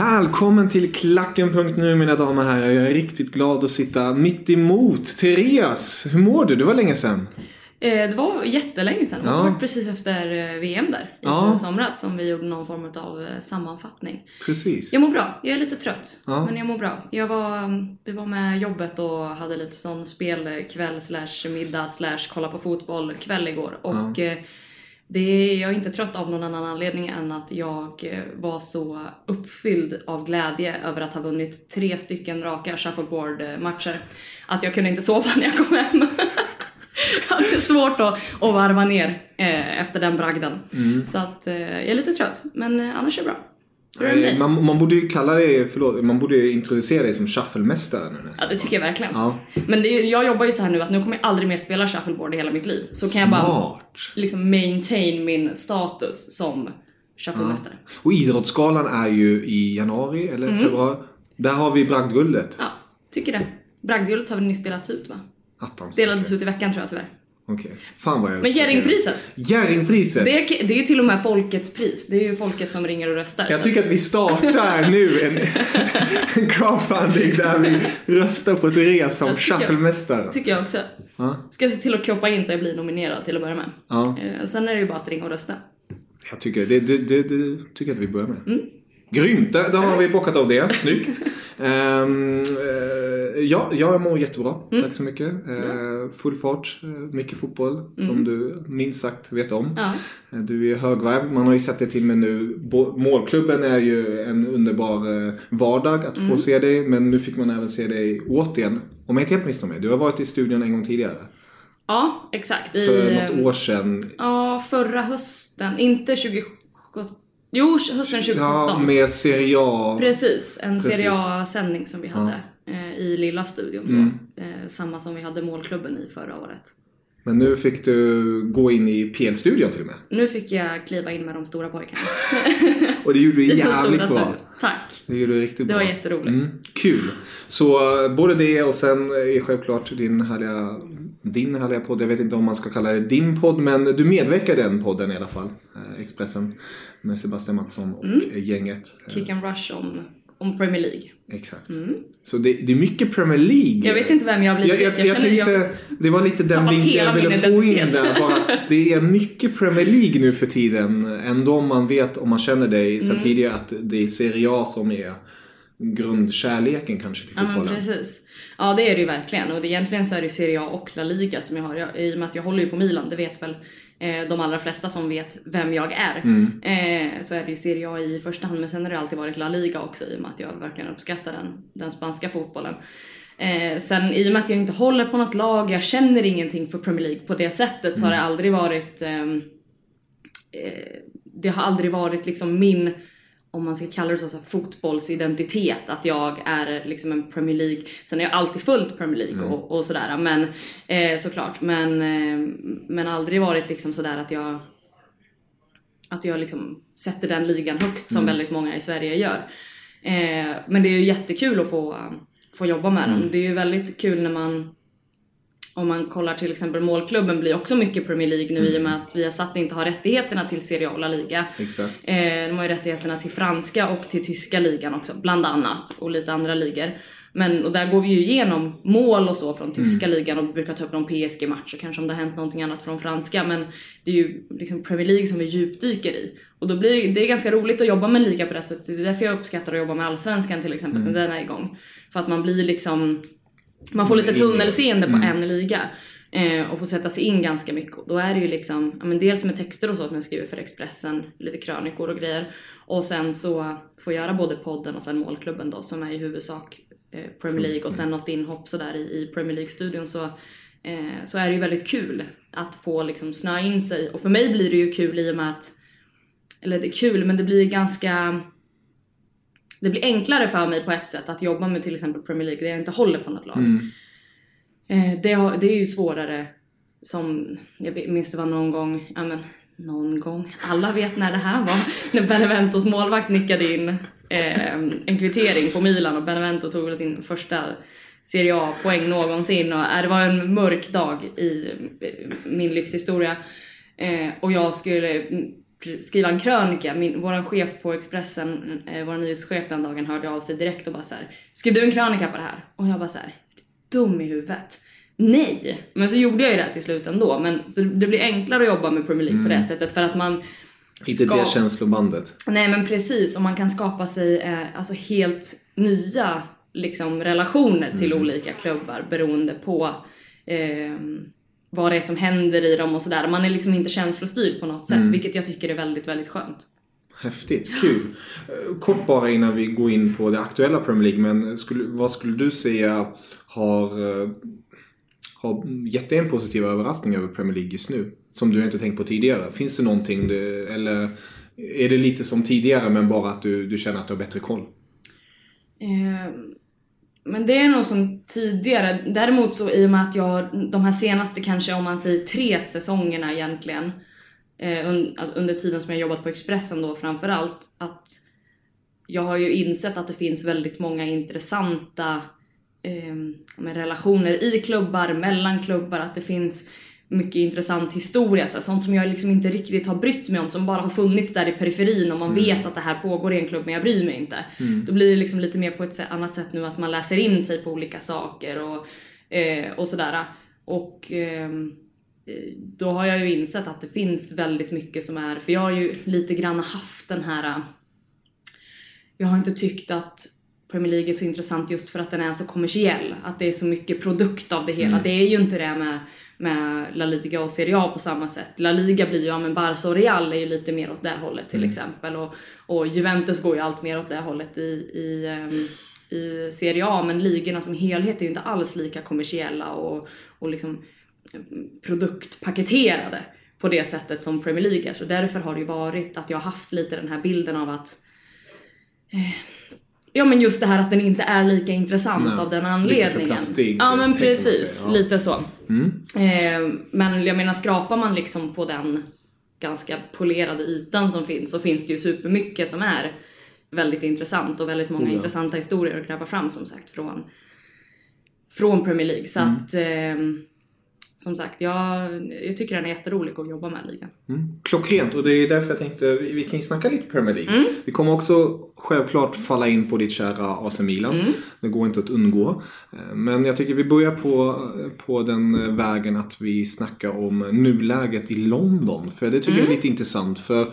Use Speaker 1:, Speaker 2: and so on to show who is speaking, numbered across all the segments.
Speaker 1: Välkommen till Klacken.nu mina damer och herrar. Jag är riktigt glad att sitta mitt emot Therese. Hur mår du? Det var länge sedan.
Speaker 2: Eh, Det var jättelänge sedan. Det
Speaker 1: Ja.
Speaker 2: måste varit precis efter eh, VM där i
Speaker 1: Ja.
Speaker 2: somras som vi gjorde någon form av eh, sammanfattning.
Speaker 1: Precis.
Speaker 2: Jag mår bra. Jag är lite trött.
Speaker 1: Ja.
Speaker 2: Men jag mår bra. Jag var, mm, vi var med jobbet och hade lite sån spelkväll slash middag slash kolla på fotboll kväll igår. Och eh, det är, jag är inte trött av någon annan anledning än att jag eh, var så uppfylld av glädje över att ha vunnit tre stycken raka shuffleboard-matcher. Att jag kunde inte sova när jag kom hem. jag hade svårt att, att varva ner eh, efter den bragden. Så att eh, jag är lite trött, men annars är det bra. Det
Speaker 1: Eh? Man, man borde ju kalla dig, förlåt, man borde ju introducera dig som shufflemästare nu
Speaker 2: Ja,
Speaker 1: nästan.
Speaker 2: det tycker jag verkligen.
Speaker 1: Ja.
Speaker 2: Men det ju- jag jobbar ju så här nu att nu kommer jag aldrig mer spela shuffleboard i hela mitt liv. Så kan jag bara liksom maintain min status som shufflemästare.
Speaker 1: Och Idrottsgalan är ju i januari eller
Speaker 2: Mm.
Speaker 1: februari. Där har vi bragdguldet.
Speaker 2: Ja, tycker det. Bragdguldet har väl nyss delats ut va?
Speaker 1: Attans.
Speaker 2: Delades ut i veckan tror jag tyvärr.
Speaker 1: Okej. Fan vad jag
Speaker 2: Men Jerringpriset,
Speaker 1: Jerringpriset.
Speaker 2: det är, det är ju till och med folkets pris. Det är ju folket som ringer och röstar.
Speaker 1: Jag
Speaker 2: så
Speaker 1: tycker att vi startar nu en, en crowdfunding där vi röstar på Therese som shufflemästare.
Speaker 2: tycker jag också.
Speaker 1: Ja.
Speaker 2: Ska se till att köpa in så jag blir nominerad till att börja med.
Speaker 1: Ja.
Speaker 2: Eh, Sen är det ju bara att ringa och rösta.
Speaker 1: Jag tycker, det, det, det, det tycker jag att vi börjar med.
Speaker 2: Mm.
Speaker 1: Grymt! Där, där har vi bockat av det. Snyggt. Eh, ja, jag mår jättebra.
Speaker 2: Mm.
Speaker 1: Tack så mycket. Uh, full fart, eh, mycket fotboll som du minst sagt vet om.
Speaker 2: Mm. Ja.
Speaker 1: Du är högvarv. Man har ju sett det till mig nu. Målklubben är ju en underbar vardag att
Speaker 2: Mm.
Speaker 1: få se dig. Men nu fick man även se dig återigen. Om jag inte helt misstar mig. Du har varit i studion en gång tidigare.
Speaker 2: Ja, exakt. I,
Speaker 1: För
Speaker 2: eh,
Speaker 1: något år sedan.
Speaker 2: Ja, förra hösten. Inte 2017. Jo, hösten 2017.
Speaker 1: Ja, med Serie A.
Speaker 2: Precis, en. Serie A-sändning som vi hade eh, i lilla studion.
Speaker 1: Mm.
Speaker 2: Eh, samma som vi hade målklubben i förra året.
Speaker 1: Men nu fick du gå in i PL-studion till och med.
Speaker 2: Nu fick jag kliva in med de stora pojkarna.
Speaker 1: Och det gjorde du jävligt bra.
Speaker 2: Tack.
Speaker 1: Det gjorde du riktigt
Speaker 2: Det
Speaker 1: bra.
Speaker 2: var jätteroligt.
Speaker 1: Mm, kul. Så eh, både det och sen är självklart din härliga, din härliga podd. Jag vet inte om man ska kalla det din podd, men du medverkar i den podden i alla fall. Eh, Expressen. Med Sebastian Mattsson och
Speaker 2: Mm.
Speaker 1: gänget.
Speaker 2: Kick and rush om, om Premier League.
Speaker 1: Exakt. Så det, det är mycket Premier League.
Speaker 2: Mm. Jag vet inte vem jag har blivit.
Speaker 1: Jag, jag, jag,
Speaker 2: känner-
Speaker 1: tänkte, det var lite den vinkeln jag ville få in där. Bara, det är mycket Premier League nu för tiden. Ändå om man vet, om man känner dig
Speaker 2: Mm.
Speaker 1: sedan tidigare, att det är Serie A som är grundkärleken kanske till
Speaker 2: Ja men
Speaker 1: fotbollen.
Speaker 2: precis. Ja det är det ju verkligen och det, egentligen så är det ju Serie A och La Liga som jag har. Jag, I och med att jag håller ju på Milan, det vet väl eh, de allra flesta som vet vem jag är. Eh, så är det ju Serie A i första hand men sen har det alltid varit La Liga också i och med att jag verkligen uppskattar den, den spanska fotbollen. Eh, sen i och med att jag inte håller på något lag, jag känner ingenting för Premier League på det sättet så har det aldrig varit ehm, eh, det har aldrig varit liksom min, om man ska kalla det så, så fotbollsidentitet. Att jag är liksom en Premier League. Sen har jag alltid följt Premier League och, och sådär. Men eh, såklart. Men, eh, men aldrig varit liksom sådär att jag att jag liksom sätter den ligan högst som väldigt många i Sverige gör. Eh, men det är ju jättekul att få, få jobba med dem. Det är ju väldigt kul när man om man kollar till exempel målklubben blir också mycket Premier League nu i och med att Viasat inte har rättigheterna till Serie A och La Liga.
Speaker 1: Exakt.
Speaker 2: Eh, de har ju rättigheterna till franska och till tyska ligan också, bland annat. Och lite andra ligor. Men och där går vi ju igenom mål och så från tyska ligan och brukar ta upp någon PSG-match och kanske om det har hänt någonting annat från franska. Men det är ju liksom Premier League som vi djupdyker i. Och då blir det, det är ganska roligt att jobba med en liga på det sättet. Det är därför jag uppskattar att jobba med Allsvenskan till exempel när den är igång. För att man blir liksom man får lite tunnelseende på en liga. Eh, och får sätta sig in ganska mycket. Då är det ju liksom, ja, men dels med texter och så som jag skriver för Expressen, lite krönikor och grejer. Och sen så får jag göra både podden och sen målklubben då som är i huvudsak eh, Premier League och sen något inhopp sådär i, i Premier League-studion så, eh, så är det ju väldigt kul att få liksom snöa in sig. Och för mig blir det ju kul i och med att, eller det är kul men det blir ganska det blir enklare för mig på ett sätt att jobba med till exempel Premier League där jag inte håller på något lag. Eh, det, har, det är ju svårare som, jag minns det var någon gång, ja men någon gång, alla vet när det här var, när Beneventos målvakt nickade in eh, en kvittering på Milan och Benevento tog väl sin första Serie A-poäng någonsin och äh, det var en mörk dag i eh, min livshistoria. Eh, och jag skulle mm, skriva en krönika. Min, våran chef på Expressen, eh, vår nyhetschef den dagen hörde av sig direkt och bara så här. Skrev du en krönika på det här? Och jag bara så här. Dum i huvudet. Nej! Men så gjorde jag ju det till slut ändå. Men så det blir enklare att jobba med Premier League på det sättet för att man
Speaker 1: Inte
Speaker 2: ska-
Speaker 1: det känslobandet.
Speaker 2: Nej men precis, och man kan skapa sig eh, alltså helt nya liksom, relationer till olika klubbar beroende på eh, vad det är som händer i dem och sådär. Man är liksom inte känslostyrd på något sätt, vilket jag tycker är väldigt, väldigt skönt.
Speaker 1: Häftigt, kul. Eh, Kort bara innan vi går in på det aktuella Premier League, men skulle, vad skulle du säga har, eh, har gett dig en positiv överraskning över Premier League just nu? Som du inte tänkt på tidigare. Finns det någonting, det, eller är det lite som tidigare men bara att du, du känner att du har bättre koll?
Speaker 2: Eh, men det är nog som tidigare. Däremot så i och med att jag de här senaste kanske om man säger tre säsongerna egentligen eh, un, alltså under tiden som jag jobbat på Expressen då framförallt att jag har ju insett att det finns väldigt många intressanta eh, relationer i klubbar, mellan klubbar, att det finns mycket intressant historia, så här, sånt som jag liksom inte riktigt har brytt mig om, som bara har funnits där i periferin och man vet att det här pågår i en klubb men jag bryr mig inte. Då blir det liksom lite mer på ett annat sätt nu att man läser in sig på olika saker och, eh, och sådär. Och eh, då har jag ju insett att det finns väldigt mycket som är, för jag har ju lite grann haft den här jag har inte tyckt att Premier League är så intressant just för att den är så kommersiell. Att det är så mycket produkt av det hela. Det är ju inte det med, med La Liga och Serie A på samma sätt. La Liga blir ju, ja men Barca och Real är ju lite mer åt det hållet till exempel. Och, och Juventus går ju allt mer åt det hållet i, i, ehm, i Serie A. Men ligorna som helhet är ju inte alls lika kommersiella och, och liksom produktpaketerade på det sättet som Premier League är. Så därför har det ju varit att jag har haft lite den här bilden av att eh, Ja men just det här att den inte är lika intressant
Speaker 1: Nej,
Speaker 2: av den
Speaker 1: lite för
Speaker 2: anledningen.
Speaker 1: plastig,
Speaker 2: ja men precis,
Speaker 1: ja.
Speaker 2: lite så.
Speaker 1: Mm.
Speaker 2: Eh, men jag menar skrapar man liksom på den ganska polerade ytan som finns så finns det ju supermycket som är väldigt intressant och väldigt många
Speaker 1: Oh ja.
Speaker 2: intressanta historier att gräva fram som sagt från, från Premier League. Så
Speaker 1: Mm.
Speaker 2: att eh, som sagt, jag, jag tycker den är jätterolig att jobba med ligan.
Speaker 1: Mm. Klockrent och det är därför jag tänkte vi kan snacka lite Premier League.
Speaker 2: Mm.
Speaker 1: Vi kommer också självklart falla in på ditt kära AC Milan.
Speaker 2: Mm.
Speaker 1: Det går inte att undgå. Men jag tycker vi börjar på, på den vägen att vi snackar om nuläget i London. För det tycker jag är lite intressant. För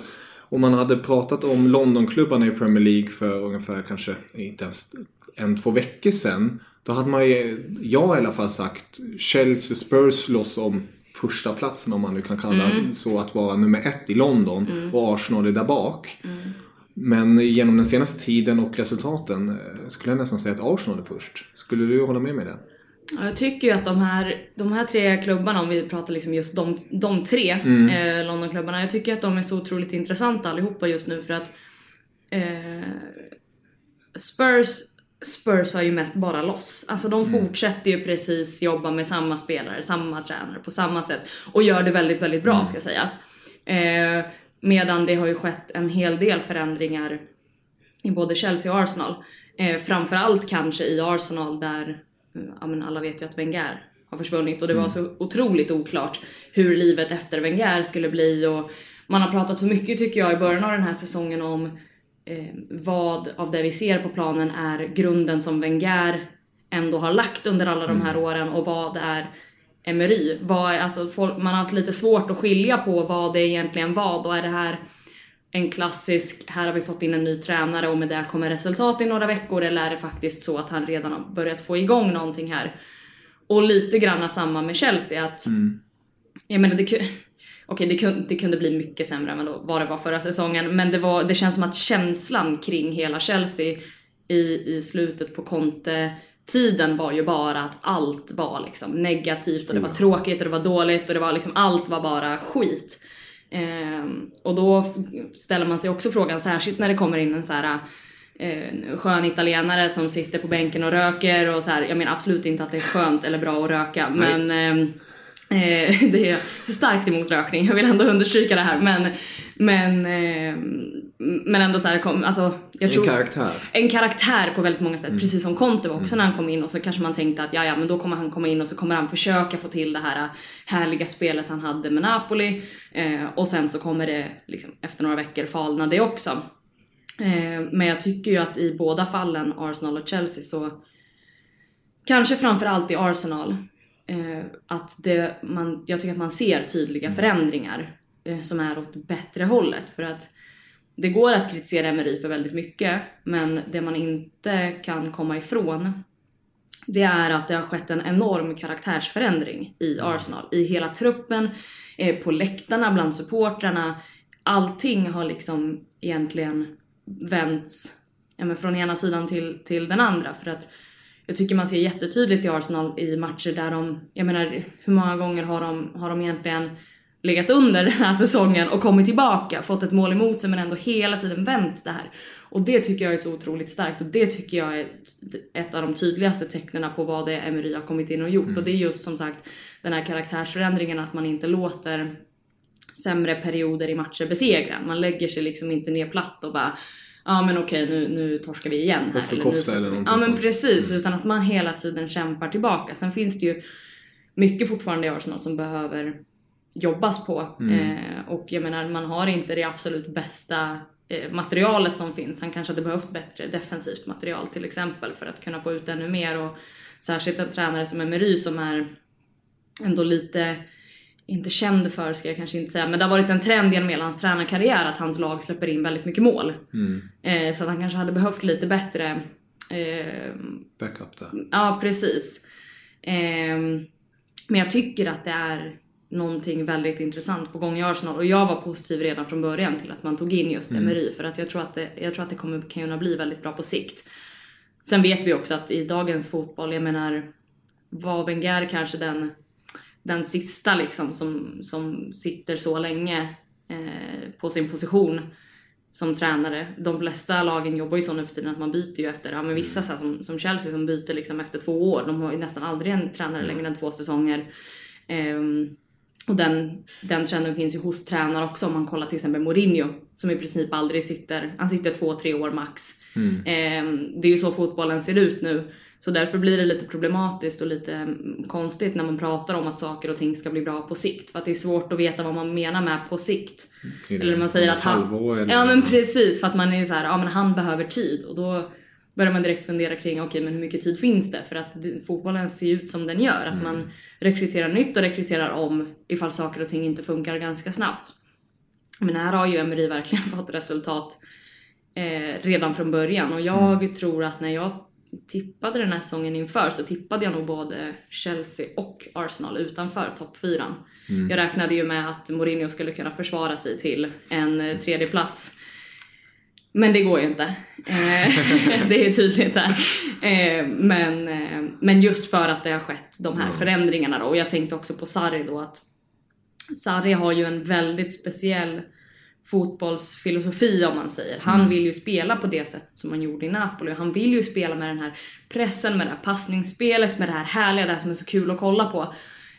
Speaker 1: om man hade pratat om Londonklubbarna i Premier League för ungefär kanske inte ens en, två veckor sedan. Då hade man ju, jag i alla fall sagt, Chelsea Spurs slåss om första platsen om man nu kan kalla så att vara nummer ett i London och Arsenal är där bak. Men genom den senaste tiden och resultaten eh, skulle jag nästan säga att Arsenal är först. Skulle du hålla med mig där?
Speaker 2: Ja, jag tycker ju att de här, de här tre klubbarna, om vi pratar liksom just de, de tre
Speaker 1: Mm.
Speaker 2: eh, Londonklubbarna, jag tycker att de är så otroligt intressanta allihopa just nu för att eh, Spurs, Spurs har ju mest bara loss. Alltså de
Speaker 1: Mm.
Speaker 2: fortsätter ju precis jobba med samma spelare, samma tränare på samma sätt och gör det väldigt, väldigt bra
Speaker 1: Mm.
Speaker 2: ska sägas. Eh, medan det har ju skett en hel del förändringar i både Chelsea och Arsenal. Eh, framförallt kanske i Arsenal där, eh, ja men alla vet ju att Wenger har försvunnit och det var så otroligt oklart hur livet efter Wenger skulle bli och man har pratat så mycket tycker jag i början av den här säsongen om eh, vad av det vi ser på planen är grunden som Wenger ändå har lagt under alla de här åren och vad är Emery. Vad är, att folk, man har haft lite svårt att skilja på vad det egentligen var. Då är det här en klassisk, här har vi fått in en ny tränare och med det kommer resultat i några veckor eller är det faktiskt så att han redan har börjat få igång någonting här? Och lite grann samma med Chelsea att, jag menar det, okej, det, kunde, det kunde bli mycket sämre än vad det var förra säsongen men det, var, det känns som att känslan kring hela Chelsea i, i slutet på Conte tiden var ju bara att allt var liksom negativt och det var tråkigt och det var dåligt och det var liksom allt var bara skit. Ehm, och då ställer man sig också frågan, särskilt när det kommer in en så här eh, skön italienare som sitter på bänken och röker och så här. Jag menar absolut inte att det är skönt eller bra att röka men ehm, eh, det är för starkt emot rökning, jag vill ändå understryka det här men men, ehm, men ändå så här, kom, alltså, jag
Speaker 1: En
Speaker 2: tror,
Speaker 1: karaktär.
Speaker 2: en karaktär på väldigt många sätt. Precis som Conte var också när han kom in och så kanske man tänkte att ja, ja, men då kommer han komma in och så kommer han försöka få till det här härliga spelet han hade med Napoli. Eh, och sen så kommer det liksom, efter några veckor falna det också. Eh, men jag tycker ju att i båda fallen, Arsenal och Chelsea, så kanske framförallt i Arsenal, eh, att det, man, jag tycker att man ser tydliga förändringar eh, som är åt bättre hållet. För att det går att kritisera Emery för väldigt mycket, men det man inte kan komma ifrån det är att det har skett en enorm karaktärsförändring i Arsenal. I hela truppen, eh, på läktarna, bland supportrarna. Allting har liksom egentligen vänts ja, från ena sidan till, till den andra. För att jag tycker man ser jättetydligt i Arsenal i matcher där de, jag menar hur många gånger har de, har de egentligen legat under den här säsongen och kommit tillbaka, fått ett mål emot sig men ändå hela tiden vänt det här. Och det tycker jag är så otroligt starkt och det tycker jag är ett av de tydligaste tecknen på vad det är Emery har kommit in och gjort. Och det är just som sagt den här karaktärsförändringen att man inte låter sämre perioder i matcher besegra. Man lägger sig liksom inte ner platt och bara Ja men okej nu, nu torskar vi igen här.
Speaker 1: Offerkofta
Speaker 2: nu
Speaker 1: eller någonting
Speaker 2: Ja men
Speaker 1: sånt.
Speaker 2: precis, utan att man hela tiden kämpar tillbaka. Sen finns det ju mycket fortfarande i Arsenal som behöver jobbas på.
Speaker 1: Mm.
Speaker 2: Eh, och jag menar, man har inte det absolut bästa eh, materialet som finns. Han kanske hade behövt bättre defensivt material till exempel för att kunna få ut ännu mer. Och särskilt en tränare som Emery som är ändå lite, inte känd för ska jag kanske inte säga, men det har varit en trend genom hela hans tränarkarriär att hans lag släpper in väldigt mycket mål.
Speaker 1: Mm.
Speaker 2: Eh, så att han kanske hade behövt lite bättre eh,
Speaker 1: Backup där.
Speaker 2: Ja, precis. Ehm, men jag tycker att det är någonting väldigt intressant på gång i Arsenal och jag var positiv redan från början till att man tog in just Emery för att jag tror att det, jag tror att det kommer kunna bli väldigt bra på sikt. Sen vet vi också att i dagens fotboll, jag menar, var Wenger kanske den, den sista liksom som, som sitter så länge eh, på sin position som tränare. De flesta lagen jobbar ju så nu för tiden att man byter ju efter, ja men vissa så här, som, som Chelsea som byter liksom efter två år, de har ju nästan aldrig en tränare längre än två säsonger. Ehm, och den, den trenden finns ju hos tränare också om man kollar till exempel Mourinho som i princip aldrig sitter, han sitter två, tre år max. Ehm, det är ju så fotbollen ser ut nu. Så därför blir det lite problematiskt och lite mm, konstigt när man pratar om att saker och ting ska bli bra på sikt. För att det är svårt att veta vad man menar med på sikt.
Speaker 1: Det
Speaker 2: Eller man säger att han...
Speaker 1: eller-
Speaker 2: Ja men precis, för att man är så här, ja men han behöver tid. Och då börjar man direkt fundera kring, okej men hur mycket tid finns det? För att fotbollen ser ut som den gör. Att man rekryterar nytt och rekryterar om ifall saker och ting inte funkar ganska snabbt. Men här har ju Emery verkligen fått resultat eh, redan från början. Och jag tror att när jag tippade den här säsongen inför så tippade jag nog både Chelsea och Arsenal utanför topp 4. Jag räknade ju med att Mourinho skulle kunna försvara sig till en eh, tredje plats. Men det går ju inte. Eh, det är tydligt där. Eh, men, men just för att det har skett de här förändringarna då. Och jag tänkte också på Sarri då att Sarri har ju en väldigt speciell fotbollsfilosofi om man säger. Han vill ju spela på det sättet som han gjorde i Napoli. Han vill ju spela med den här pressen, med det här passningsspelet, med det här härliga, det här som är så kul att kolla på.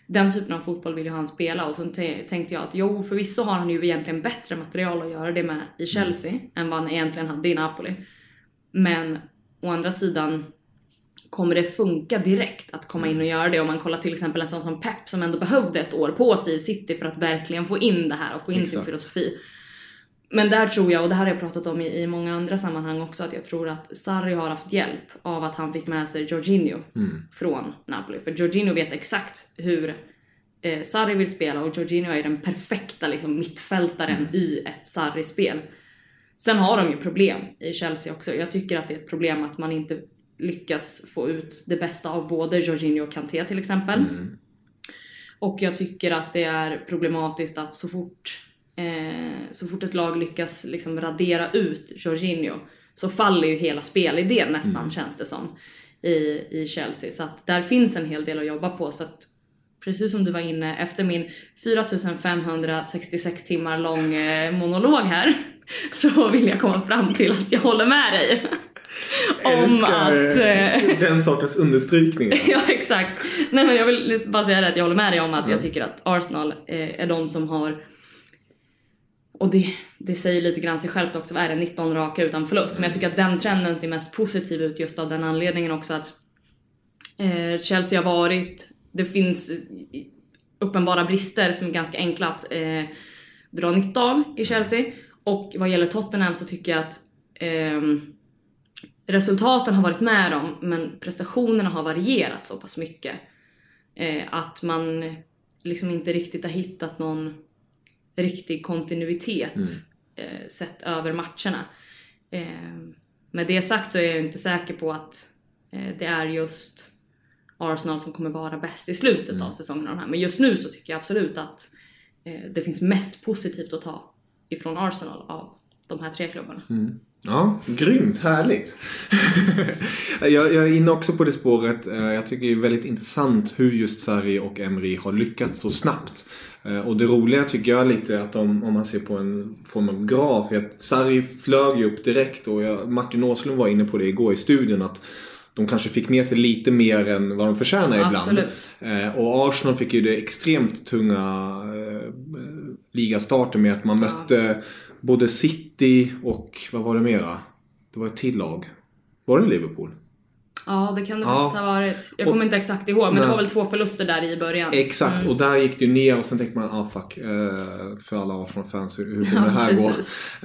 Speaker 2: Den typen av fotboll vill ju han spela och så tänkte jag att jo, förvisso har han ju egentligen bättre material att göra det med i Chelsea än vad han egentligen hade i Napoli. Men å andra sidan kommer det funka direkt att komma in och göra det om man kollar till exempel en sån som Pep som ändå behövde ett år på sig i City för att verkligen få in det här och få in sin
Speaker 1: Exakt.
Speaker 2: filosofi. Men där tror jag, och det här har jag pratat om i, i många andra sammanhang också, att jag tror att Sarri har haft hjälp av att han fick med sig Jorginho från Napoli. För Jorginho vet exakt hur eh, Sarri vill spela och Jorginho är den perfekta liksom, mittfältaren i ett Sarri-spel. Sen har de ju problem i Chelsea också. Jag tycker att det är ett problem att man inte lyckas få ut det bästa av både Jorginho och Kanté till exempel. Och jag tycker att det är problematiskt att så fort, eh, så fort ett lag lyckas liksom radera ut Jorginho så faller ju hela spelidén nästan känns det som i, i Chelsea. Så att där finns en hel del att jobba på. Så att precis som du var inne, efter min 4566 timmar lång eh, monolog här så vill jag komma fram till att jag håller med dig. Om att... eh,
Speaker 1: den sortens understrykningar.
Speaker 2: ja exakt. Nej men jag vill bara säga det att jag håller med dig om att
Speaker 1: Mm.
Speaker 2: jag tycker att Arsenal eh, är de som har och det, det säger lite grann sig självt också, vad är det, 19 raka utan förlust. Men jag tycker att den trenden ser mest positiv ut just av den anledningen också att eh, Chelsea har varit, det finns uppenbara brister som är ganska enkla att eh, dra nytta av i Chelsea. Och vad gäller Tottenham så tycker jag att ehm, resultaten har varit med dem men prestationerna har varierat så pass mycket. Eh, att man liksom inte riktigt har hittat någon riktig kontinuitet eh, sett över matcherna. Eh, med det sagt så är jag inte säker på att eh, det är just Arsenal som kommer vara bäst i slutet av säsongen. av de här. Men just nu så tycker jag absolut att eh, det finns mest positivt att ta ifrån Arsenal av de här tre klubbarna.
Speaker 1: Ja, grymt, härligt. jag, jag är inne också på det spåret. Eh, Jag tycker det är väldigt intressant hur just Sarri och Emery har lyckats så snabbt. Eh, Och det roliga tycker jag lite att om, om man ser på en form av graf, är att Sarri flög ju upp direkt och jag, Martin Åslund var inne på det igår i studion att de kanske fick med sig lite mer än vad de förtjänar ibland. Eh, Och Arsenal fick ju det extremt tunga eh, ligastarten med att man
Speaker 2: Ja.
Speaker 1: mötte både City och vad var det mera? Det var ett till lag. Var det Liverpool?
Speaker 2: Ja, det kan det
Speaker 1: Ja.
Speaker 2: faktiskt ha varit. Jag
Speaker 1: Och-
Speaker 2: kommer inte exakt ihåg, men
Speaker 1: Nej.
Speaker 2: det var väl två förluster där i början.
Speaker 1: Exakt,
Speaker 2: Mm.
Speaker 1: och där gick det ju ner och sen tänkte man ah fuck, eh, för alla Arsenal-fans, hur kommer det här gå?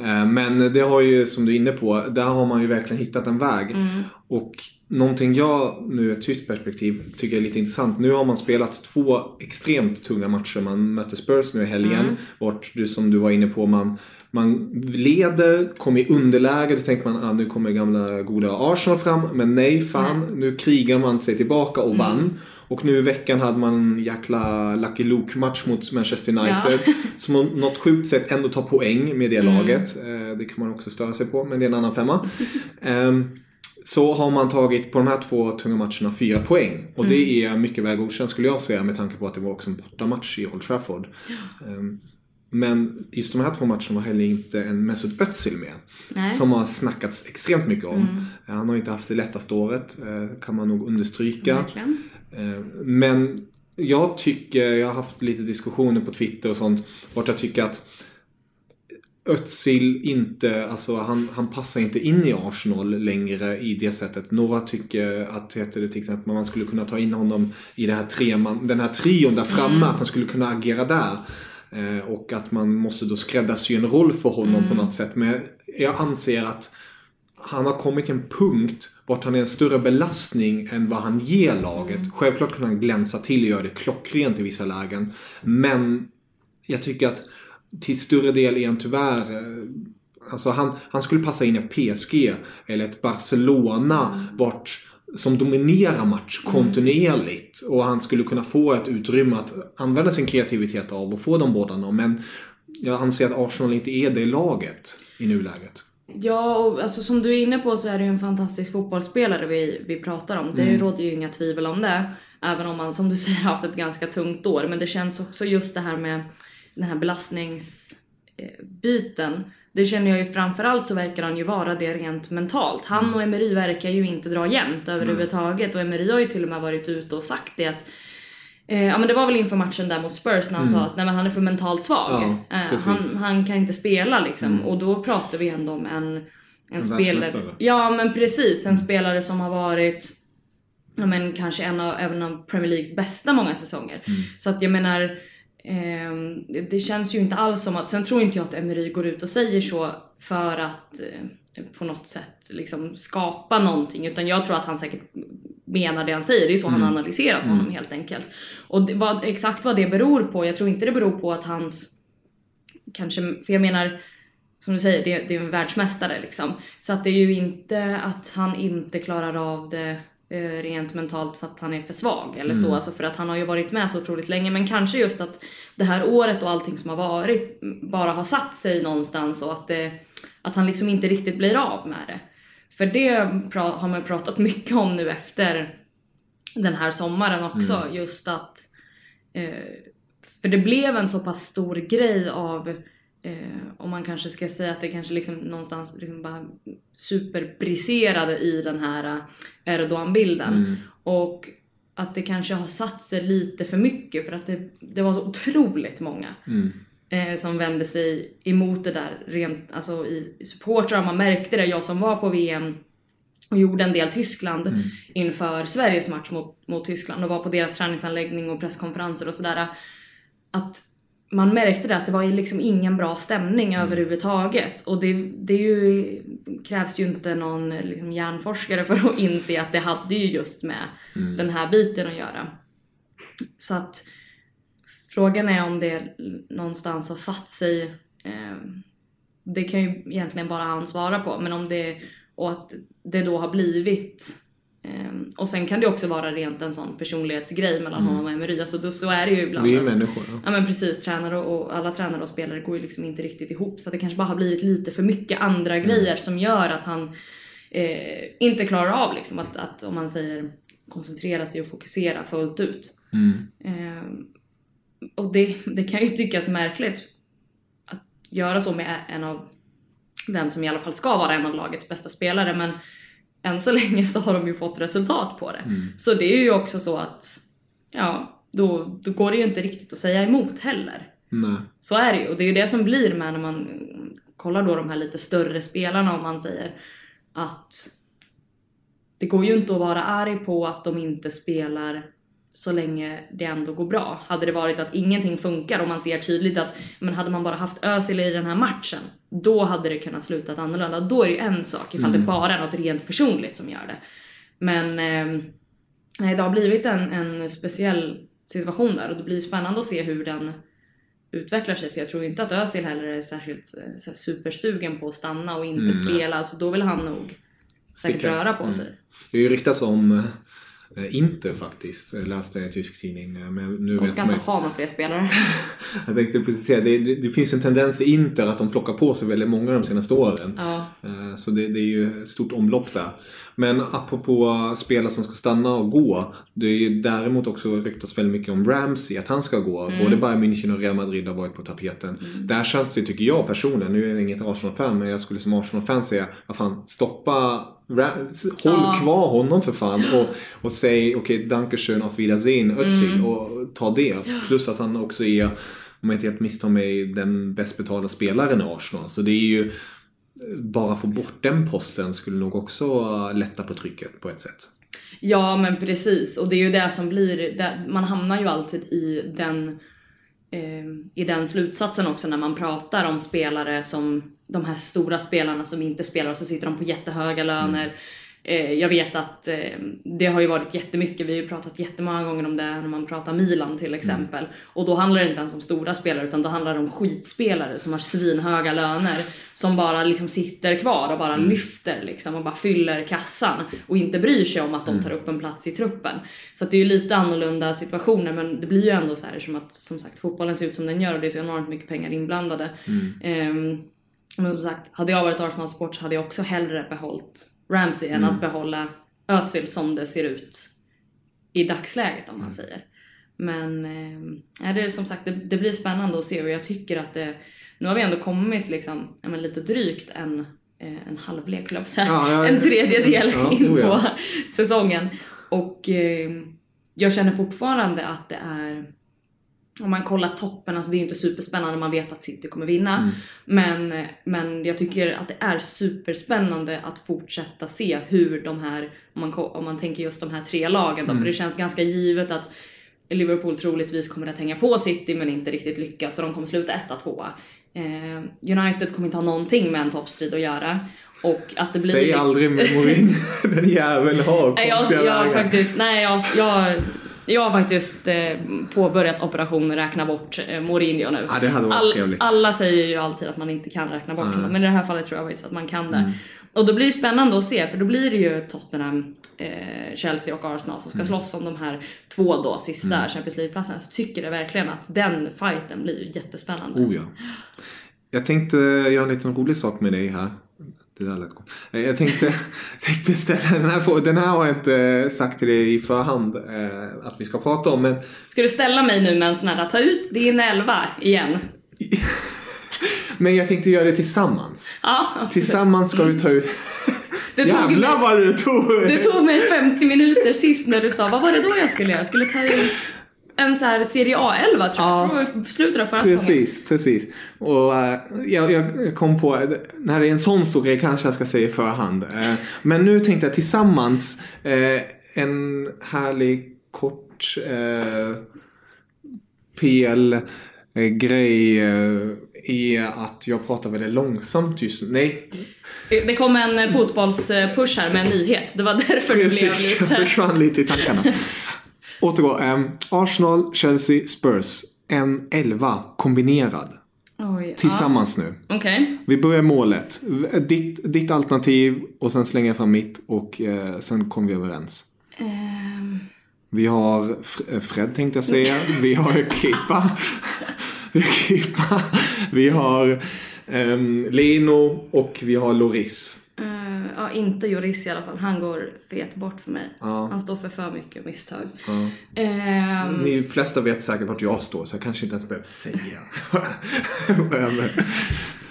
Speaker 1: Eh, Men det har ju, som du är inne på, där har man ju verkligen hittat en väg.
Speaker 2: Mm.
Speaker 1: Och någonting jag, nu ur ett tyst perspektiv, tycker är lite intressant. Nu har man spelat två extremt tunga matcher. Man mötte Spurs nu i helgen.
Speaker 2: Mm.
Speaker 1: Vart, du, som du var inne på, man, man leder, kommer i underläge. Då tänker man ah, nu kommer gamla goda Arsenal fram. Men nej, fan. Nu krigar man sig tillbaka och vann. Och nu i veckan hade man en jäkla Lucky Luke-match mot Manchester United. Som på något sjukt sätt ändå tar poäng med det laget. Eh, Det kan man också störa sig på, men det är en annan femma. Ehm, så har man tagit på de här två tunga matcherna fyra poäng. Och det är mycket väl godkänt skulle jag säga med tanke på att det var också en bortamatch i Old Trafford. Ehm, Men just de här två matcherna var heller inte en Mesut Özil med.
Speaker 2: Nej.
Speaker 1: Som har snackats extremt mycket om. Han har inte haft det lättaste året, eh, kan man nog understryka.
Speaker 2: Verkligen.
Speaker 1: Eh, Men jag tycker, jag har haft lite diskussioner på Twitter och sånt, vart jag tycker att Özil inte, alltså han, han passar inte in i Arsenal längre i det sättet. Några tycker att, heter det till exempel, man skulle kunna ta in honom i det här treman, den här trion där framme, att han skulle kunna agera där. Eh, och att man måste då skräddarsy en roll för honom på något sätt. Men jag anser att han har kommit till en punkt vart han är en större belastning än vad han ger laget. Självklart kan han glänsa till och göra det klockrent i vissa lägen. Men jag tycker att till större del är han tyvärr... eh, Alltså han, han skulle passa in i PSG eller ett Barcelona vart, som dominerar match kontinuerligt. Och han skulle kunna få ett utrymme att använda sin kreativitet av och få de båda. Men jag anser att Arsenal inte är det laget i nuläget.
Speaker 2: Ja, och alltså, som du är inne på så är det ju en fantastisk fotbollsspelare vi, vi pratar om. Det råder ju inga tvivel om det. Även om man som du säger har haft ett ganska tungt år. Men det känns också just det här med den här belastningsbiten. Det känner jag ju framförallt så verkar han ju vara det rent mentalt. Han och Emery verkar ju inte dra jämnt överhuvudtaget. Och Emery har ju till och med varit ute och sagt det att Eh, ja men det var väl inför matchen där mot Spurs när han sa att nej, men han är för mentalt svag.
Speaker 1: Ja,
Speaker 2: eh, han, han kan inte spela liksom. Och då pratar vi ändå om en, en,
Speaker 1: En
Speaker 2: spelare. Ja men precis, en spelare som har varit ja, men kanske en av, även av Premier Leagues bästa många säsonger.
Speaker 1: Mm.
Speaker 2: Så att jag menar, det- det känns ju inte alls som att, sen tror inte jag att Emery går ut och säger så för att eh, på något sätt liksom skapa någonting utan jag tror att han säkert menar det han säger, det är så han har analyserat honom helt enkelt. Och det, vad, exakt vad det beror på, jag tror inte det beror på att hans kanske, för jag menar som du säger, det, det är en världsmästare liksom. Så att det är ju inte att han inte klarar av det rent mentalt för att han är för svag eller så. Alltså för att han har ju varit med så otroligt länge. Men kanske just att det här året och allting som har varit bara har satt sig någonstans och att, det, att han liksom inte riktigt blir av med det. För det har man pratat mycket om nu efter den här sommaren också. Just att eh, för det blev en så pass stor grej av, eh, om man kanske ska säga att det kanske liksom någonstans liksom bara superbriserade i den här eh, Erdogan-bilden. Och att det kanske har satt sig lite för mycket för att det, det var så otroligt många eh, som vände sig emot det där rent alltså i, i supportrar. Man märkte det, jag som var på VM och gjorde en del Tyskland inför Sveriges match mot, mot Tyskland och var på deras träningsanläggning och presskonferenser och sådär. Att man märkte det att det var liksom ingen bra stämning överhuvudtaget. Och det, det ju, krävs ju inte någon liksom hjärnforskare för att inse att det hade ju just med den här biten att göra. Så att frågan är om det någonstans har satt sig. Eh, det kan ju egentligen bara han svara på. Men om det, och att det då har blivit Ehm, och sen kan det också vara rent en sån personlighetsgrej mellan honom och Emery. Alltså då, så är det ju ibland.
Speaker 1: Vi är människor. Ja.
Speaker 2: Ja men precis, tränare och, och alla tränare och spelare går ju liksom inte riktigt ihop. Så det kanske bara har blivit lite för mycket andra grejer som gör att han eh, inte klarar av liksom att, att om man säger koncentrera sig och fokusera fullt ut. Eh, och det, det kan ju tyckas märkligt att göra så med en av vem som i alla fall ska vara en av lagets bästa spelare men än så länge så har de ju fått resultat på det. Så det är ju också så att ja, då, då går det ju inte riktigt att säga emot heller.
Speaker 1: Nej.
Speaker 2: Så är det ju och det är ju det som blir med när man kollar då de här lite större spelarna om man säger att det går ju inte att vara arg på att de inte spelar så länge det ändå går bra. Hade det varit att ingenting funkar och man ser tydligt att men hade man bara haft Özil i den här matchen, då hade det kunnat sluta annorlunda. Då är det ju en sak ifall det bara är något rent personligt som gör det. Men eh, det har blivit en, en speciell situation där och det blir spännande att se hur den utvecklar sig för jag tror inte att Özil heller är särskilt eh, så här supersugen på att stanna och inte spela så då vill han nog säkert
Speaker 1: Sticka.
Speaker 2: röra på
Speaker 1: Mm.
Speaker 2: sig.
Speaker 1: Det har ju ryktats om eh, Inter faktiskt. Jag läste i en tysk tidning. eh, Men nu
Speaker 2: De ska inte ha några fler spelare.
Speaker 1: Jag tänkte precis säga, det, det, finns ju en tendens i Inter att de plockar på sig väldigt många de senaste åren.
Speaker 2: Ja.
Speaker 1: Eh, Så det, det är ju ett stort omlopp där. Men apropå spelare som ska stanna och gå. Det är ju däremot också ryktats väldigt mycket om Ramsey, att han ska gå. Både Bayern München och Real Madrid har varit på tapeten. Där känns det, tycker jag personligen, nu är jag inget Arsenal-fan, men jag skulle som Arsenal-fan säga, vad fan, stoppa håll
Speaker 2: Ja.
Speaker 1: kvar honom för fan och, och säg okej, okay, Dankeschön auf Wiedersehen, Özil och ta det. Plus att han också är, om jag inte helt misstar mig, den bäst betalda spelaren i Arsenal. Så det är ju bara få bort den posten skulle nog också lätta på trycket på ett sätt.
Speaker 2: Ja men precis och det är ju det som blir, man hamnar ju alltid i den, eh, i den slutsatsen också när man pratar om spelare som de här stora spelarna som inte spelar och så sitter de på jättehöga löner. Eh, jag vet att eh, det har ju varit jättemycket, vi har ju pratat jättemånga gånger om det när man pratar Milan till exempel. Och då handlar det inte ens om stora spelare utan då handlar det om skitspelare som har svinhöga löner. Som bara liksom sitter kvar och bara lyfter liksom och bara fyller kassan. Och inte bryr sig om att de tar upp en plats i truppen. Så det är ju lite annorlunda situationer men det blir ju ändå så här som att som sagt fotbollen ser ut som den gör och det är så enormt mycket pengar inblandade. Ehm, men som sagt, hade jag varit Arsenal Sport så hade jag också hellre behållit Ramsey än att behålla Özil som det ser ut i dagsläget om man säger. Men eh, det är som sagt, det, det blir spännande att se och jag tycker att det, nu har vi ändå kommit liksom, ja, lite drygt en, eh, en halvlek, jag säga.
Speaker 1: Ja, ja,
Speaker 2: en tredjedel
Speaker 1: Ja,
Speaker 2: in på säsongen. Och eh, jag känner fortfarande att det är om man kollar toppen, alltså det är inte superspännande, man vet att City kommer vinna. Men, men jag tycker att det är superspännande att fortsätta se hur de här, om man, om man tänker just de här tre lagen då, för det känns ganska givet att Liverpool troligtvis kommer att hänga på City men inte riktigt lyckas så de kommer sluta etta, tvåa. Eh, United kommer inte ha någonting med en toppstrid att göra. Och att det blir...
Speaker 1: Säg aldrig med Morin. Den jäveln har
Speaker 2: jag,
Speaker 1: konstiga
Speaker 2: jag,
Speaker 1: vägar.
Speaker 2: faktiskt, nej, jag, jag, jag har faktiskt eh, påbörjat operationen räkna bort eh, Mourinho nu.
Speaker 1: Ja, det hade varit trevligt.
Speaker 2: Alla säger ju alltid att man inte kan räkna bort
Speaker 1: Nej.
Speaker 2: honom, men i det här fallet tror jag faktiskt att man kan det.
Speaker 1: Mm.
Speaker 2: Och då blir det spännande att se, för då blir det ju Tottenham, eh, Chelsea och Arsenal som ska
Speaker 1: Mm.
Speaker 2: slåss om de här två då sista Champions League-platserna. Så tycker jag verkligen att den fighten blir ju jättespännande.
Speaker 1: Oh ja. Jag tänkte göra en liten rolig sak med dig här. Det där lät gott. Eh, Jag tänkte, tänkte ställa den här frågan. Den här har jag inte sagt till dig i förhand eh, att vi ska prata om. Men
Speaker 2: Ska du ställa mig nu med en sån här, ta ut din elva igen?
Speaker 1: Men jag tänkte göra det tillsammans.
Speaker 2: Ja, absolut.
Speaker 1: Tillsammans ska vi ta ut...
Speaker 2: Det tog mig-
Speaker 1: Jävlar vad du tog!
Speaker 2: Det tog mig 50 minuter sist när du sa, vad var det då jag skulle göra? Jag skulle ta ut en så här Serie A-11 tror jag.
Speaker 1: Ja.
Speaker 2: Jag slutet av förra.
Speaker 1: Precis, precis. Och eh, jag, jag kom på, när det är en sån stor grej kanske jag ska säga i förhand. Eh, men nu tänkte jag tillsammans, eh, en härlig kort PL-grej är att jag pratar väldigt långsamt just nu. Nej,
Speaker 2: Det kom en fotbollspush här med en nyhet. Det var därför det
Speaker 1: Precis,
Speaker 2: blev
Speaker 1: jag
Speaker 2: lite...
Speaker 1: försvann lite i tankarna. Återgå. ehm, Arsenal, Chelsea, Spurs. En elva kombinerad.
Speaker 2: Oj,
Speaker 1: Tillsammans nu.
Speaker 2: Ja. Okej.
Speaker 1: Vi börjar målet. Ditt, ditt alternativ och sen slänger jag fram mitt och eh, sen kommer vi överens.
Speaker 2: Ehm,
Speaker 1: Vi har eh, Fred tänkte jag säga. Vi har Kepa. Vi har. Vi har ehm, Leno och vi har Loris.
Speaker 2: Eh, ja, inte Joris i alla fall. Han går fet bort för mig.
Speaker 1: Ja.
Speaker 2: Han står för för mycket misstag.
Speaker 1: Ja.
Speaker 2: Ehm,
Speaker 1: Ni flesta vet säkert vart jag står så jag kanske inte ens behöver säga.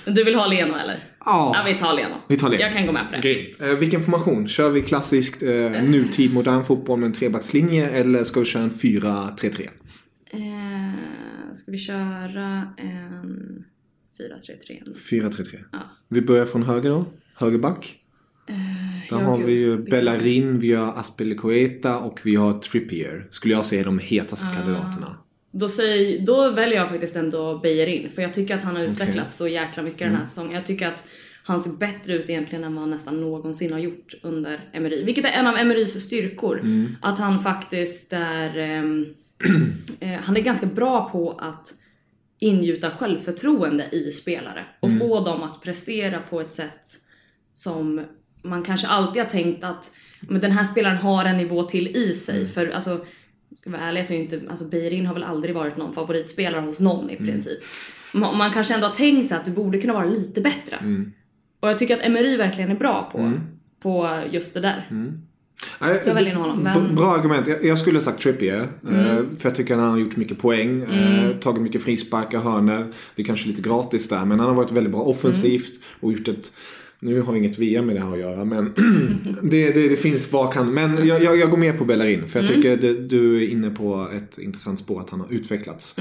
Speaker 2: Du vill ha Leno eller?
Speaker 1: ja,
Speaker 2: Ja, vi tar Leno.
Speaker 1: vi tar det.
Speaker 2: Jag kan gå med på det.
Speaker 1: Grymt. Eh, vilken formation? Kör vi klassiskt eh, nutid modern fotboll med en trebackslinje eller ska vi köra en 4-3-3?
Speaker 2: Eh, ska vi köra en 4-3-3?
Speaker 1: 4-3-3.
Speaker 2: Ja.
Speaker 1: Vi börjar från höger då. Högerback. Där
Speaker 2: jag-
Speaker 1: har vi ju Bellerin, vi har Aspilicueta och vi har Trippier. Skulle jag säga de hetaste
Speaker 2: Ah.
Speaker 1: kandidaterna.
Speaker 2: Då, säger, då väljer jag faktiskt ändå Bejerin för jag tycker att han har utvecklats så jäkla mycket den här säsongen. Jag tycker att han ser bättre ut egentligen än vad han nästan någonsin har gjort under Emery. Vilket är en av Emerys styrkor. Att han faktiskt är... ehm, eh, han är ganska bra på att ingjuta självförtroende i spelare och få dem att prestera på ett sätt som man kanske alltid har tänkt att men den här spelaren har en nivå till i sig. För alltså, ska jag vara ärlig så är inte, alltså Beirin har väl aldrig varit någon favoritspelare hos någon i princip. Man, man kanske ändå har tänkt sig att du borde kunna vara lite bättre. Och jag tycker att Emery verkligen är bra på, på just det där.
Speaker 1: Nej,
Speaker 2: Jag väljer honom, men-
Speaker 1: Bra argument. Jag, jag skulle ha sagt Trippier. eh, För jag tycker att han har gjort mycket poäng. eh, Tagit mycket frisparkar, hörnor. Det är kanske lite gratis där. Men han har varit väldigt bra offensivt. Och gjort ett... Nu har inget VM med det här att göra. Men det, det, det finns vad kan. Men jag, jag, jag går med på Bellerin. För jag tycker det, du är inne på ett intressant spår. Att han har utvecklats.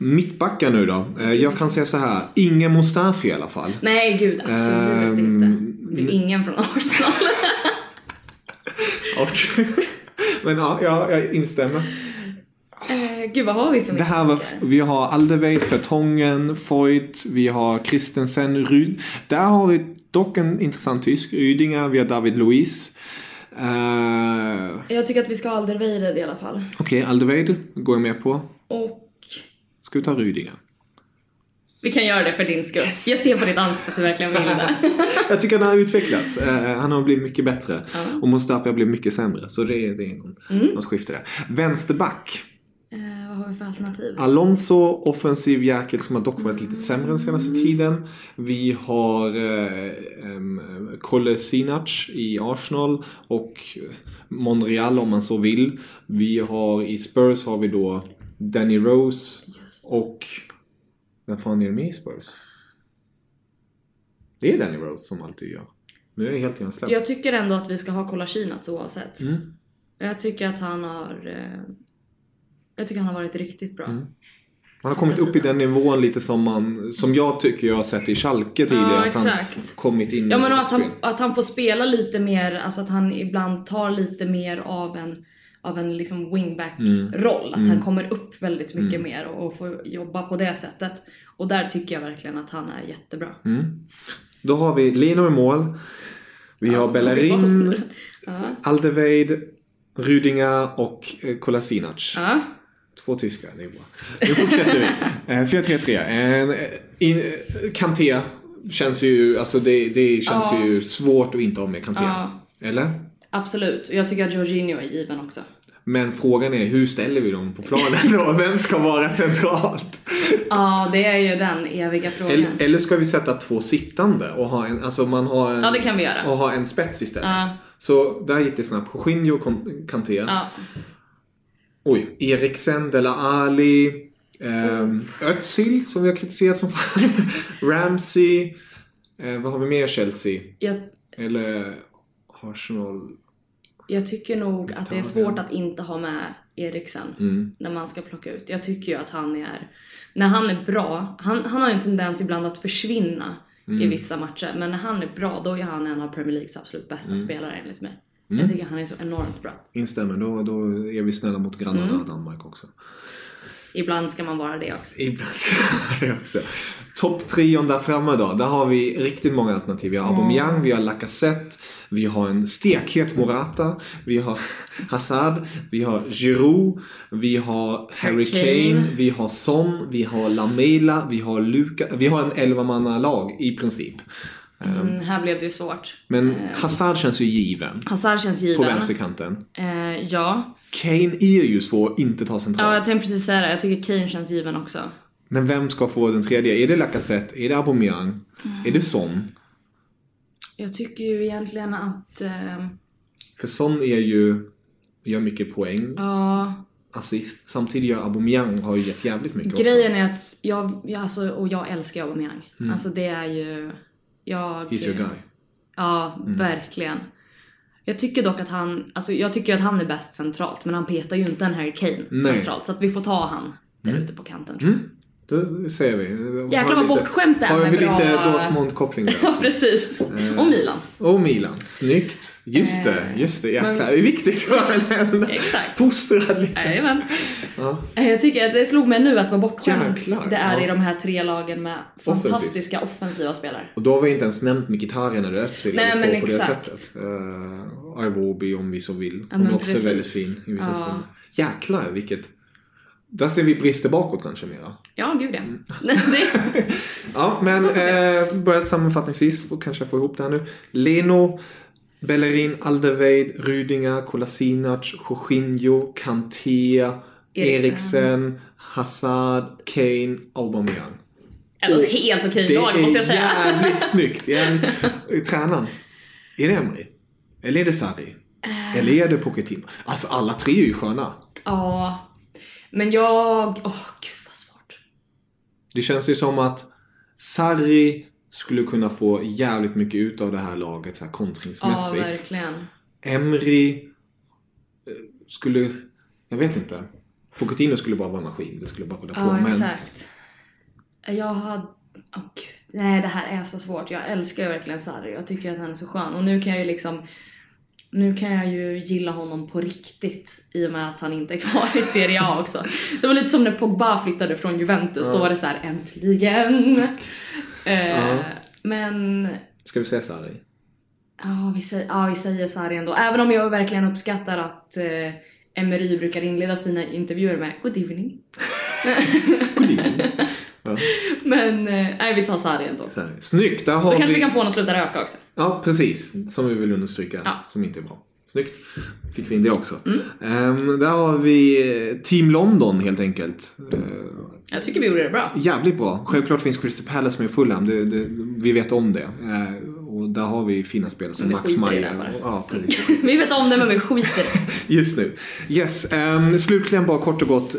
Speaker 1: Mittbackar nu då. Eh, Jag kan säga så här. Ingen Mustafi i alla fall.
Speaker 2: Nej gud, absolut
Speaker 1: Ehm,
Speaker 2: inte. Det ingen från Arsenal.
Speaker 1: Men ja, jag, jag instämmer.
Speaker 2: Gud vad har vi för
Speaker 1: Det här var, vi har Alderweireld, Vertongen, Foyt, vi har Christensen, Ryd. Där har vi dock en intressant tysk. Rydingar, vi har David Luiz. Uh,
Speaker 2: Jag tycker att vi ska ha Alderweireld i alla fall.
Speaker 1: Okej, Alderweireld går jag med på.
Speaker 2: Och
Speaker 1: Ska vi ta Rydingar?
Speaker 2: vi kan göra det för din skull. Jag ser på ditt ansikte att du verkligen vill det.
Speaker 1: Jag tycker att han har utvecklats. Eh, han har blivit mycket bättre. Och Mustafi har blivit mycket sämre. Så det är, det är någon, något skifte där. Vänsterback.
Speaker 2: Eh, vad har vi för alternativ?
Speaker 1: Alonso, offensiv jäkel som har dock varit lite sämre den senaste tiden. Vi har eh, um, Kolasinac i Arsenal och Monreal om man så vill. Vi har i Spurs har vi då Danny Rose och vem fan är det med i Spurs? Det är Danny Rose som alltid gör. Nu är jag helt hjärnsläpp.
Speaker 2: Jag tycker ändå att vi ska ha Kolasinac oavsett.
Speaker 1: Mm.
Speaker 2: Jag tycker att han har... Eh, Jag tycker han har varit riktigt bra.
Speaker 1: Mm. Han har kommit upp i den nivån lite som man, som jag tycker jag har sett i Schalke tidigare.
Speaker 2: Ja,
Speaker 1: att han
Speaker 2: exakt.
Speaker 1: kommit in
Speaker 2: Ja men att han, att han får spela lite mer, alltså att han ibland tar lite mer av en, av en liksom wingback-roll. Att han kommer upp väldigt mycket mer och, och får jobba på det sättet. Och där tycker jag verkligen att han är jättebra.
Speaker 1: Då har vi Leno i mål. Vi har Bellerin,
Speaker 2: Ja.
Speaker 1: Alderweid, Rüdinger och eh, Kolasinac.
Speaker 2: Ja.
Speaker 1: Två tyskar, det är bra. Nu fortsätter vi. Eh, 4-3-3. En, eh, in- eh, Kanté känns ju, alltså det, det känns
Speaker 2: Ja.
Speaker 1: ju svårt att inte ha med Kanté.
Speaker 2: Ja.
Speaker 1: Eller?
Speaker 2: Absolut. Jag tycker att Jorginho är given också.
Speaker 1: Men frågan är hur ställer vi dem på planen då? Vem ska vara centralt?
Speaker 2: Ja, det är ju den eviga frågan.
Speaker 1: Eller, eller ska vi sätta två sittande och ha en, alltså man har en,
Speaker 2: Ja, det kan vi göra.
Speaker 1: och ha en spets istället?
Speaker 2: Ja.
Speaker 1: Så där gick det snabbt. Jorginho och Kanté.
Speaker 2: Ja.
Speaker 1: Oj, Eriksen, Dela Ali, ehm, Özil som vi har kritiserat som fan. Ramsey. Eh, vad har vi mer i Chelsea?
Speaker 2: Jag,
Speaker 1: Eller Arsenal?
Speaker 2: jag tycker nog att det är svårt att inte ha med Eriksen
Speaker 1: Mm.
Speaker 2: när man ska plocka ut. Jag tycker ju att han är, när han är bra, han, han har ju en tendens ibland att försvinna i
Speaker 1: Mm.
Speaker 2: vissa matcher. Men när han är bra, då är han en av Premier Leagues absolut bästa
Speaker 1: Mm.
Speaker 2: spelare enligt mig. Jag tycker han är så enormt bra.
Speaker 1: Instämmer, då, då är vi snälla mot grannarna
Speaker 2: Mm.
Speaker 1: Danmark också.
Speaker 2: Ibland ska man vara det också.
Speaker 1: Ibland så är det också. Topptrion där framme då. Där har vi riktigt många alternativ. Vi har Aubameyang, vi har Lacazette, vi har en stekhet Morata, vi har Hazard, vi har Giroud, vi har Harry
Speaker 2: Kane.
Speaker 1: Vi har Son, vi har Lamela, vi har Luka. Vi har en 11 lag i princip.
Speaker 2: Mm, här blev det ju svårt.
Speaker 1: Men Hazard känns ju given
Speaker 2: Hazard känns
Speaker 1: på
Speaker 2: given.
Speaker 1: vänsterkanten.
Speaker 2: Eh, ja.
Speaker 1: Kane är ju svår att inte ta
Speaker 2: ja,
Speaker 1: centralt.
Speaker 2: jag tänkte precis säga det. Jag tycker Kane känns given också.
Speaker 1: Men vem ska få den tredje? Är det Lacazette? Är det Aubameyang?
Speaker 2: Mm.
Speaker 1: Är det Son?
Speaker 2: Jag tycker ju egentligen att... Eh,
Speaker 1: För Son är ju, gör mycket poäng,
Speaker 2: ja,
Speaker 1: assist. Samtidigt gör Aubameyang har ju gett jävligt mycket
Speaker 2: grejen är att jag, jag, alltså, och jag älskar Aubameyang. Alltså det är ju... Jag.
Speaker 1: He's your guy.
Speaker 2: Ja, verkligen. Jag tycker dock att han, alltså jag tycker att han är bäst centralt, men han petar ju inte en Harry Kane
Speaker 1: Nej.
Speaker 2: centralt. Så att vi får ta han där ute på kanten.
Speaker 1: Mm. Då säger vi.
Speaker 2: Jäklar vad bortskämt det är
Speaker 1: Har
Speaker 2: med
Speaker 1: vi
Speaker 2: bra-
Speaker 1: lite Dortmund-koppling där?
Speaker 2: Ja, precis.
Speaker 1: Eh.
Speaker 2: Och Milan.
Speaker 1: Och Milan. Snyggt. Just det,
Speaker 2: Eh,
Speaker 1: just det. Jäklar.
Speaker 2: men-
Speaker 1: Det är viktigt.
Speaker 2: Exakt.
Speaker 1: Fostrad lite.
Speaker 2: Jajamän.
Speaker 1: Ja.
Speaker 2: Eh, Jag tycker att det slog mig nu att vad bortskämt
Speaker 1: Jäklar,
Speaker 2: det är
Speaker 1: ja.
Speaker 2: i de här tre lagen med fantastiska offensiva spelare.
Speaker 1: Och då har vi inte ens nämnt Mkhitaryan eller Özil
Speaker 2: Nej,
Speaker 1: så
Speaker 2: men
Speaker 1: på det sättet. Uh, Iwobi om vi så vill.
Speaker 2: Ja,
Speaker 1: Hon
Speaker 2: men
Speaker 1: är också
Speaker 2: precis.
Speaker 1: väldigt fin i vissa
Speaker 2: Ja.
Speaker 1: stunder. Jäklar vilket... Där ser vi brister bakåt kanske mera.
Speaker 2: Ja, gud ja.
Speaker 1: Mm.
Speaker 2: det,
Speaker 1: Ja, men eh, börjar sammanfattningsvis, kanske få ihop det här nu. Leno, Bellerin, Alderweid, Rüdinger, Kolasinac, Jorginho, Kanté,
Speaker 2: Eriksen.
Speaker 1: Hazard, Kane, Aubameyang.
Speaker 2: Ändå ett helt okej
Speaker 1: Det
Speaker 2: lag måste jag
Speaker 1: är
Speaker 2: säga.
Speaker 1: jävligt snyggt. Jävligt- Tränaren. Är det Emry? Eller är det Sarri?
Speaker 2: Eh.
Speaker 1: Eller är det Pochettino? Alltså alla tre är ju sköna.
Speaker 2: Ja. Men jag... Åh, gud vad svårt.
Speaker 1: Det känns ju som att Sarri skulle kunna få jävligt mycket ut av det här laget så här
Speaker 2: Ja,
Speaker 1: kontringsmässigt.
Speaker 2: verkligen.
Speaker 1: Emry eh, skulle... Jag vet inte. Pochettino skulle bara vara en maskin. Det skulle bara hålla på.
Speaker 2: Ja,
Speaker 1: Men
Speaker 2: exakt. Jag hade... Åh gud. Nej, det här är så svårt. Jag älskar ju verkligen Sarri. Jag tycker att han är så skön. Och nu kan jag ju liksom... Nu kan jag ju gilla honom på riktigt i och med att han inte är kvar i Serie A också. Det var lite som när Pogba flyttade från Juventus. Då var det så här äntligen. Eh,
Speaker 1: Ja.
Speaker 2: Men
Speaker 1: ska vi säga Sarri?
Speaker 2: Ja, vi säger, ja, vi säger Sarri ändå. Även om jag verkligen uppskattar att eh, Emery brukar inleda sina intervjuer med Good evening.
Speaker 1: Ja,
Speaker 2: Men eh, nej, vi tar Sarri ändå.
Speaker 1: Sarri. Snyggt! Där har
Speaker 2: Då kanske
Speaker 1: vi...
Speaker 2: vi kan få honom att sluta röka också.
Speaker 1: Ja, precis. Som vi vill understryka.
Speaker 2: Ja.
Speaker 1: Som inte är bra. Snyggt. Fick vi in det också.
Speaker 2: Mm.
Speaker 1: Ehm, där har vi eh, Team London helt enkelt. Eh,
Speaker 2: Jag tycker vi gjorde det bra.
Speaker 1: jävligt bra. Självklart finns Crystal Palace med Fulham. Det, det, vi vet om det. Eh, och där har vi fina spelare som
Speaker 2: vi
Speaker 1: Max
Speaker 2: i
Speaker 1: Meyer. Ja.
Speaker 2: Vi vet om det men vi skiter i det.
Speaker 1: Just nu. Yes. Um, slutligen bara kort och gott.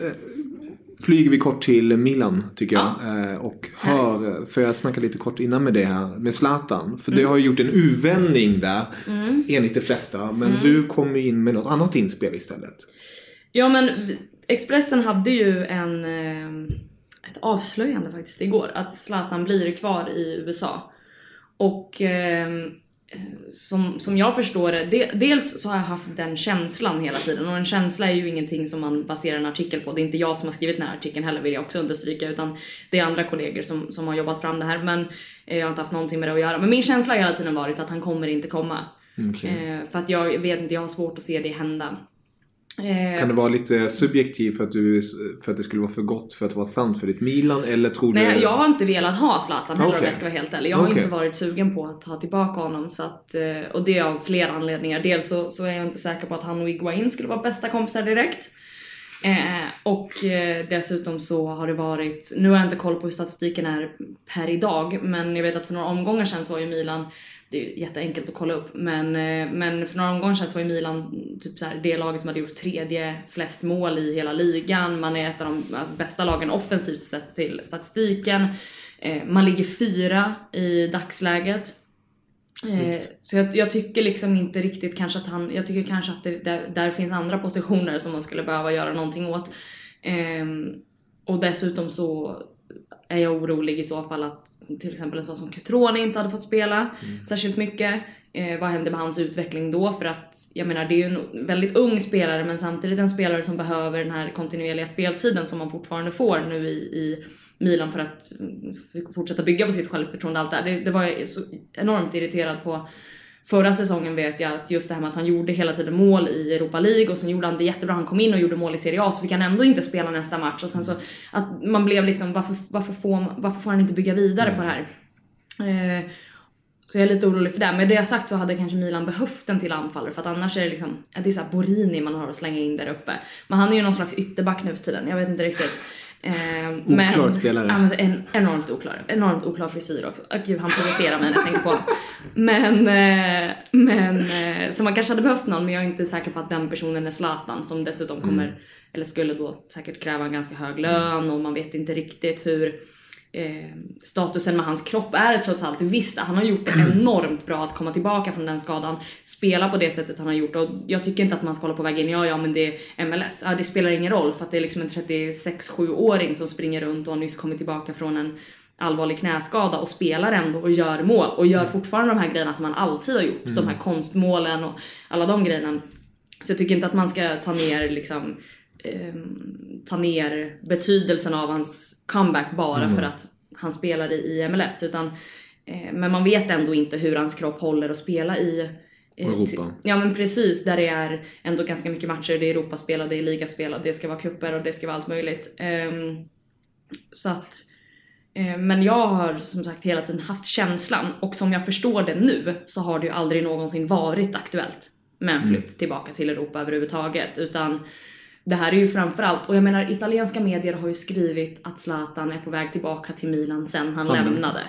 Speaker 1: Flyger vi kort till Milan tycker jag. Eh, och hör, för jag snackade lite kort innan med det här med Zlatan. För
Speaker 2: Mm.
Speaker 1: det har ju gjort en uvändning där. Enligt de flesta. Men
Speaker 2: Mm.
Speaker 1: du kommer in med något annat inspel istället.
Speaker 2: Ja men Expressen hade ju en, eh, ett avslöjande faktiskt igår att Zlatan blir kvar i USA. Och eh, som, som jag förstår det, de, dels så har jag haft den känslan hela tiden och en känsla är ju ingenting som man baserar en artikel på. Det är inte jag som har skrivit den här artikeln heller vill jag också understryka utan det är andra kollegor som, som har jobbat fram det här men eh, jag har inte haft någonting med det att göra. Men min känsla har hela tiden varit att han kommer inte komma.
Speaker 1: Okay.
Speaker 2: Eh, för att jag vet inte, jag har svårt att se det hända.
Speaker 1: Eh, kan det vara lite subjektivt för att, du, för att det skulle vara för gott för att vara sant för ditt Milan? Eller tror
Speaker 2: Nej,
Speaker 1: du...
Speaker 2: jag har inte velat ha Zlatan heller
Speaker 1: okay.
Speaker 2: om jag ska vara helt ärlig. Jag har
Speaker 1: okay.
Speaker 2: inte varit sugen på att ta tillbaka honom. Så att, eh, och det är av flera anledningar. Dels så, så är jag inte säker på att han och Iguain skulle vara bästa kompisar direkt. Eh, och eh, dessutom så har det varit, nu har jag inte koll på hur statistiken är per idag, men jag vet att för några omgångar sedan så var ju Milan det är ju jätteenkelt att kolla upp men, eh, men för några omgångar sedan så var ju Milan typ så här, det laget som hade gjort tredje flest mål i hela ligan. Man är ett av de bästa lagen offensivt sett till statistiken. Eh, man ligger fyra i dagsläget. Eh, så jag, jag, tycker liksom inte riktigt kanske att han, jag tycker kanske att det, där, där finns andra positioner som man skulle behöva göra någonting åt. Eh, och dessutom så är jag orolig i så fall att till exempel en sån som Cutrone inte hade fått spela mm. särskilt mycket. Eh, vad händer med hans utveckling då? För att jag menar det är ju en väldigt ung spelare men samtidigt en spelare som behöver den här kontinuerliga speltiden som man fortfarande får nu i, i Milan för att fortsätta bygga på sitt självförtroende. Allt det, det, det var jag så enormt irriterad på Förra säsongen vet jag att just det här med att han gjorde hela tiden mål i Europa League och sen gjorde han det jättebra. Han kom in och gjorde mål i Serie A så fick han ändå inte spela nästa match och sen så att man blev liksom varför, varför, får, varför får han inte bygga vidare på det här? Eh, så jag är lite orolig för det. Med det sagt så hade kanske Milan behövt en till anfallare för att annars är det liksom, det är såhär Borini man har att slänga in där uppe. Men han är ju någon slags ytterback nu för tiden, jag vet inte riktigt.
Speaker 1: Eh, oklar men, spelare.
Speaker 2: Men en, enormt oklar. Enormt oklar frisyr också. Oh, gud, han provocerar mig när jag tänker på Men, eh, men eh, så man kanske hade behövt någon men jag är inte säker på att den personen är Zlatan som dessutom kommer, mm. eller skulle då säkert kräva en ganska hög lön och man vet inte riktigt hur eh, statusen med hans kropp är trots allt. Visst, han har gjort det enormt bra att komma tillbaka från den skadan, spela på det sättet han har gjort och jag tycker inte att man ska hålla på vägen, ja ja men det är MLS. Ja, det spelar ingen roll för att det är liksom en 36-7-åring som springer runt och har nyss kommit tillbaka från en allvarlig knäskada och spelar ändå och gör mål och gör fortfarande de här grejerna som han alltid har gjort. Mm. De här konstmålen och alla de grejerna. Så jag tycker inte att man ska ta ner liksom eh, ta ner betydelsen av hans comeback bara mm. för att han spelar i MLS utan eh, men man vet ändå inte hur hans kropp håller att spela i
Speaker 1: eh, Europa.
Speaker 2: Ja men precis, där det är ändå ganska mycket matcher, det är Europaspel och det är ligaspel och det ska vara kupper och det ska vara allt möjligt. Um, så att eh, men jag har som sagt hela tiden haft känslan och som jag förstår det nu så har det ju aldrig någonsin varit aktuellt med en flytt mm. tillbaka till Europa överhuvudtaget utan det här är ju framförallt, och jag menar italienska medier har ju skrivit att Zlatan är på väg tillbaka till Milan sen han mm. lämnade.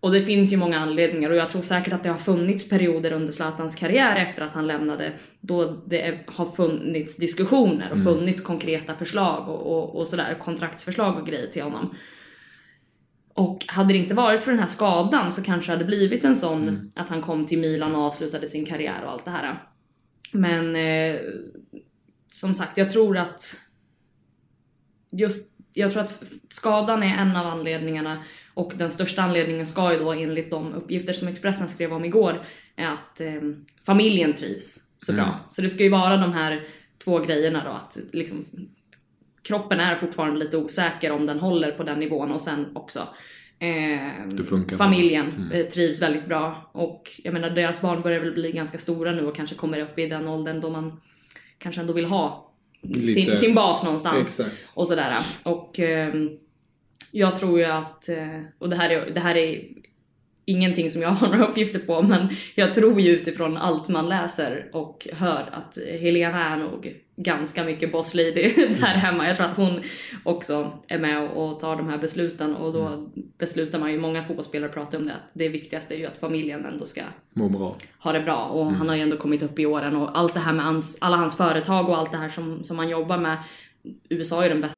Speaker 2: Och det finns ju många anledningar och jag tror säkert att det har funnits perioder under Zlatans karriär efter att han lämnade då det har funnits diskussioner och mm. funnits konkreta förslag och, och, och sådär, kontraktsförslag och grejer till honom. Och hade det inte varit för den här skadan så kanske det hade blivit en sån mm. att han kom till Milan och avslutade sin karriär och allt det här. Men eh, som sagt, jag tror att just jag tror att skadan är en av anledningarna och den största anledningen ska ju då enligt de uppgifter som Expressen skrev om igår är att eh, familjen trivs så bra. Mm. Så det ska ju vara de här två grejerna då att liksom kroppen är fortfarande lite osäker om den håller på den nivån och sen också eh, familjen mm. Eh, trivs väldigt bra och jag menar deras barn börjar väl bli ganska stora nu och kanske kommer upp i den åldern då man kanske ändå vill ha sin, sin bas någonstans.
Speaker 1: Exakt.
Speaker 2: Och sådär. Och eh, jag tror ju att, eh, och det här, är, det här är ingenting som jag har några uppgifter på men jag tror ju utifrån allt man läser och hör att Helena är nog ganska mycket boss lady där mm. hemma. Jag tror att hon också är med och tar de här besluten och då mm. beslutar man ju, många fotbollsspelare pratar om det, att det viktigaste är ju att familjen ändå ska
Speaker 1: må bra.
Speaker 2: ha det bra och mm. han har ju ändå kommit upp i åren och allt det här med hans, alla hans företag och allt det här som, som han jobbar med. USA är den bästa